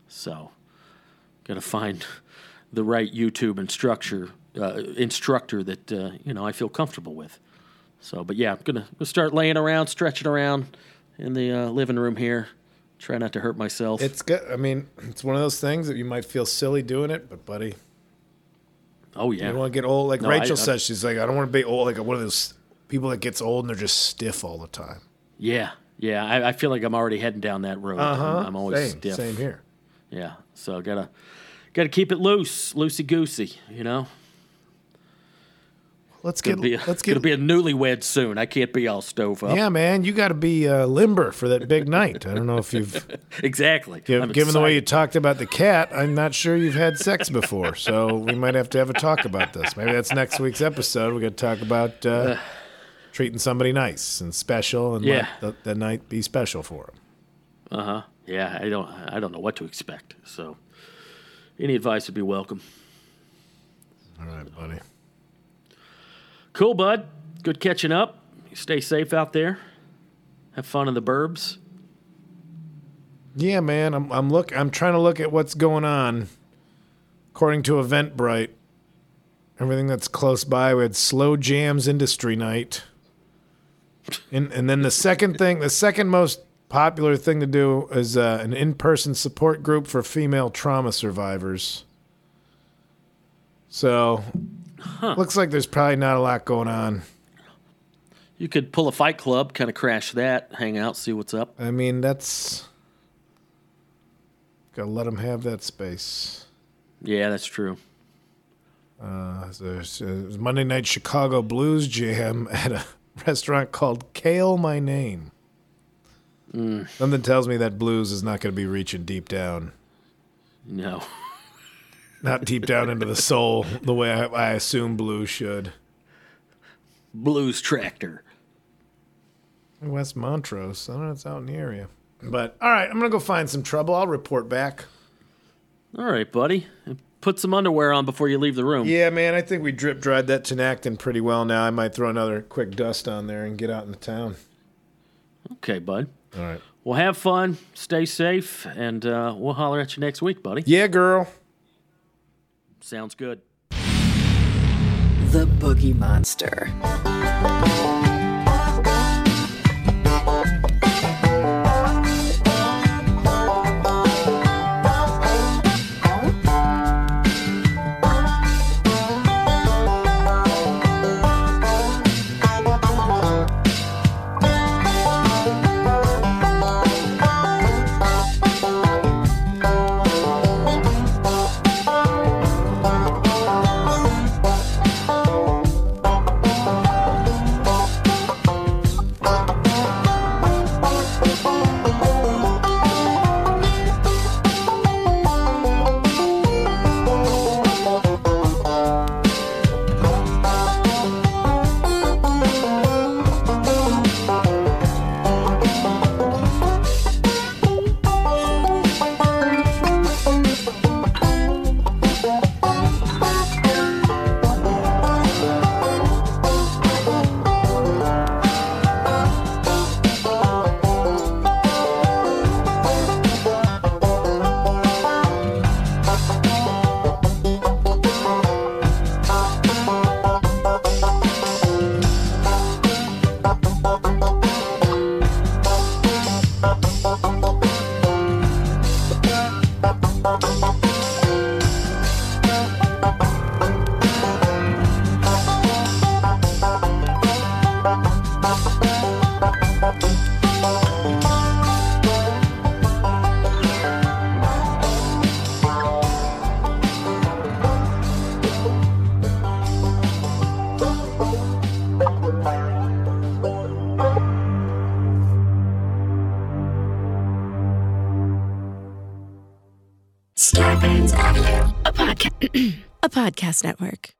So, got to find (laughs) the right YouTube instructor uh, instructor that uh, you know I feel comfortable with. So, but yeah, I'm gonna, start laying around, stretching around in the uh, living room here. Try not to hurt myself. It's good. I mean, (clears throat) it's one of those things that you might feel silly doing it, but buddy, oh yeah. you don't want to get old. Like No, I- Rachel I- says, she's like, I don't want to be old, like one of those people that gets old and they're just stiff all the time. Yeah, yeah. I, I feel like I'm already heading down that road. Uh huh. I'm, I'm always same, stiff. same here. Yeah. So gotta gotta keep it loose, loosey goosey. You know. Let's get a, let's get be a newlywed soon. I can't be all stove up. Yeah, man, you got to be uh, limber for that big night. I don't know if you've, (laughs) exactly. given, I'm the way you talked about the cat. I'm not sure you've had sex before, so we might have to have a talk about this. Maybe that's next week's episode. We're going to talk about uh, treating somebody nice and special, and Yeah. let the, the night be special for them. Uh huh. Yeah. I don't. I don't know what to expect. So, any advice would be welcome. All right, buddy. Cool, bud. Good catching up. You stay safe out there. Have fun in the burbs. Yeah, man. I'm I'm look. I'm trying to look at what's going on. According to Eventbrite, everything that's close by. We had Slow Jams Industry Night, and and then the second thing, the second most popular thing to do is uh, an in-person support group for female trauma survivors. So, looks like there's probably not a lot going on. You could pull a fight club, kind of crash that, hang out, see what's up. I mean, that's gotta let them have that space. Yeah, that's true. Uh, there's uh, Monday Night Chicago Blues Jam (laughs) at a (laughs) restaurant called Kale My Name. Mm. Something tells me that blues is not going to be reaching deep down, No. not deep down into the soul the way I, I assume blues should. Blues Tractor. West Montrose, I don't know, it's out in the area. But all right, I'm gonna go find some trouble. I'll report back. All right, buddy. Put some underwear on before you leave the room. Yeah, man, I think we drip dried that Tinactin pretty well now. I might throw another quick dust on there and get out into town. Okay, bud. All right. Well, have fun, stay safe, and uh, we'll holler at you next week, buddy. Yeah, girl. Sounds good. The Boogie Monster. Podcast network.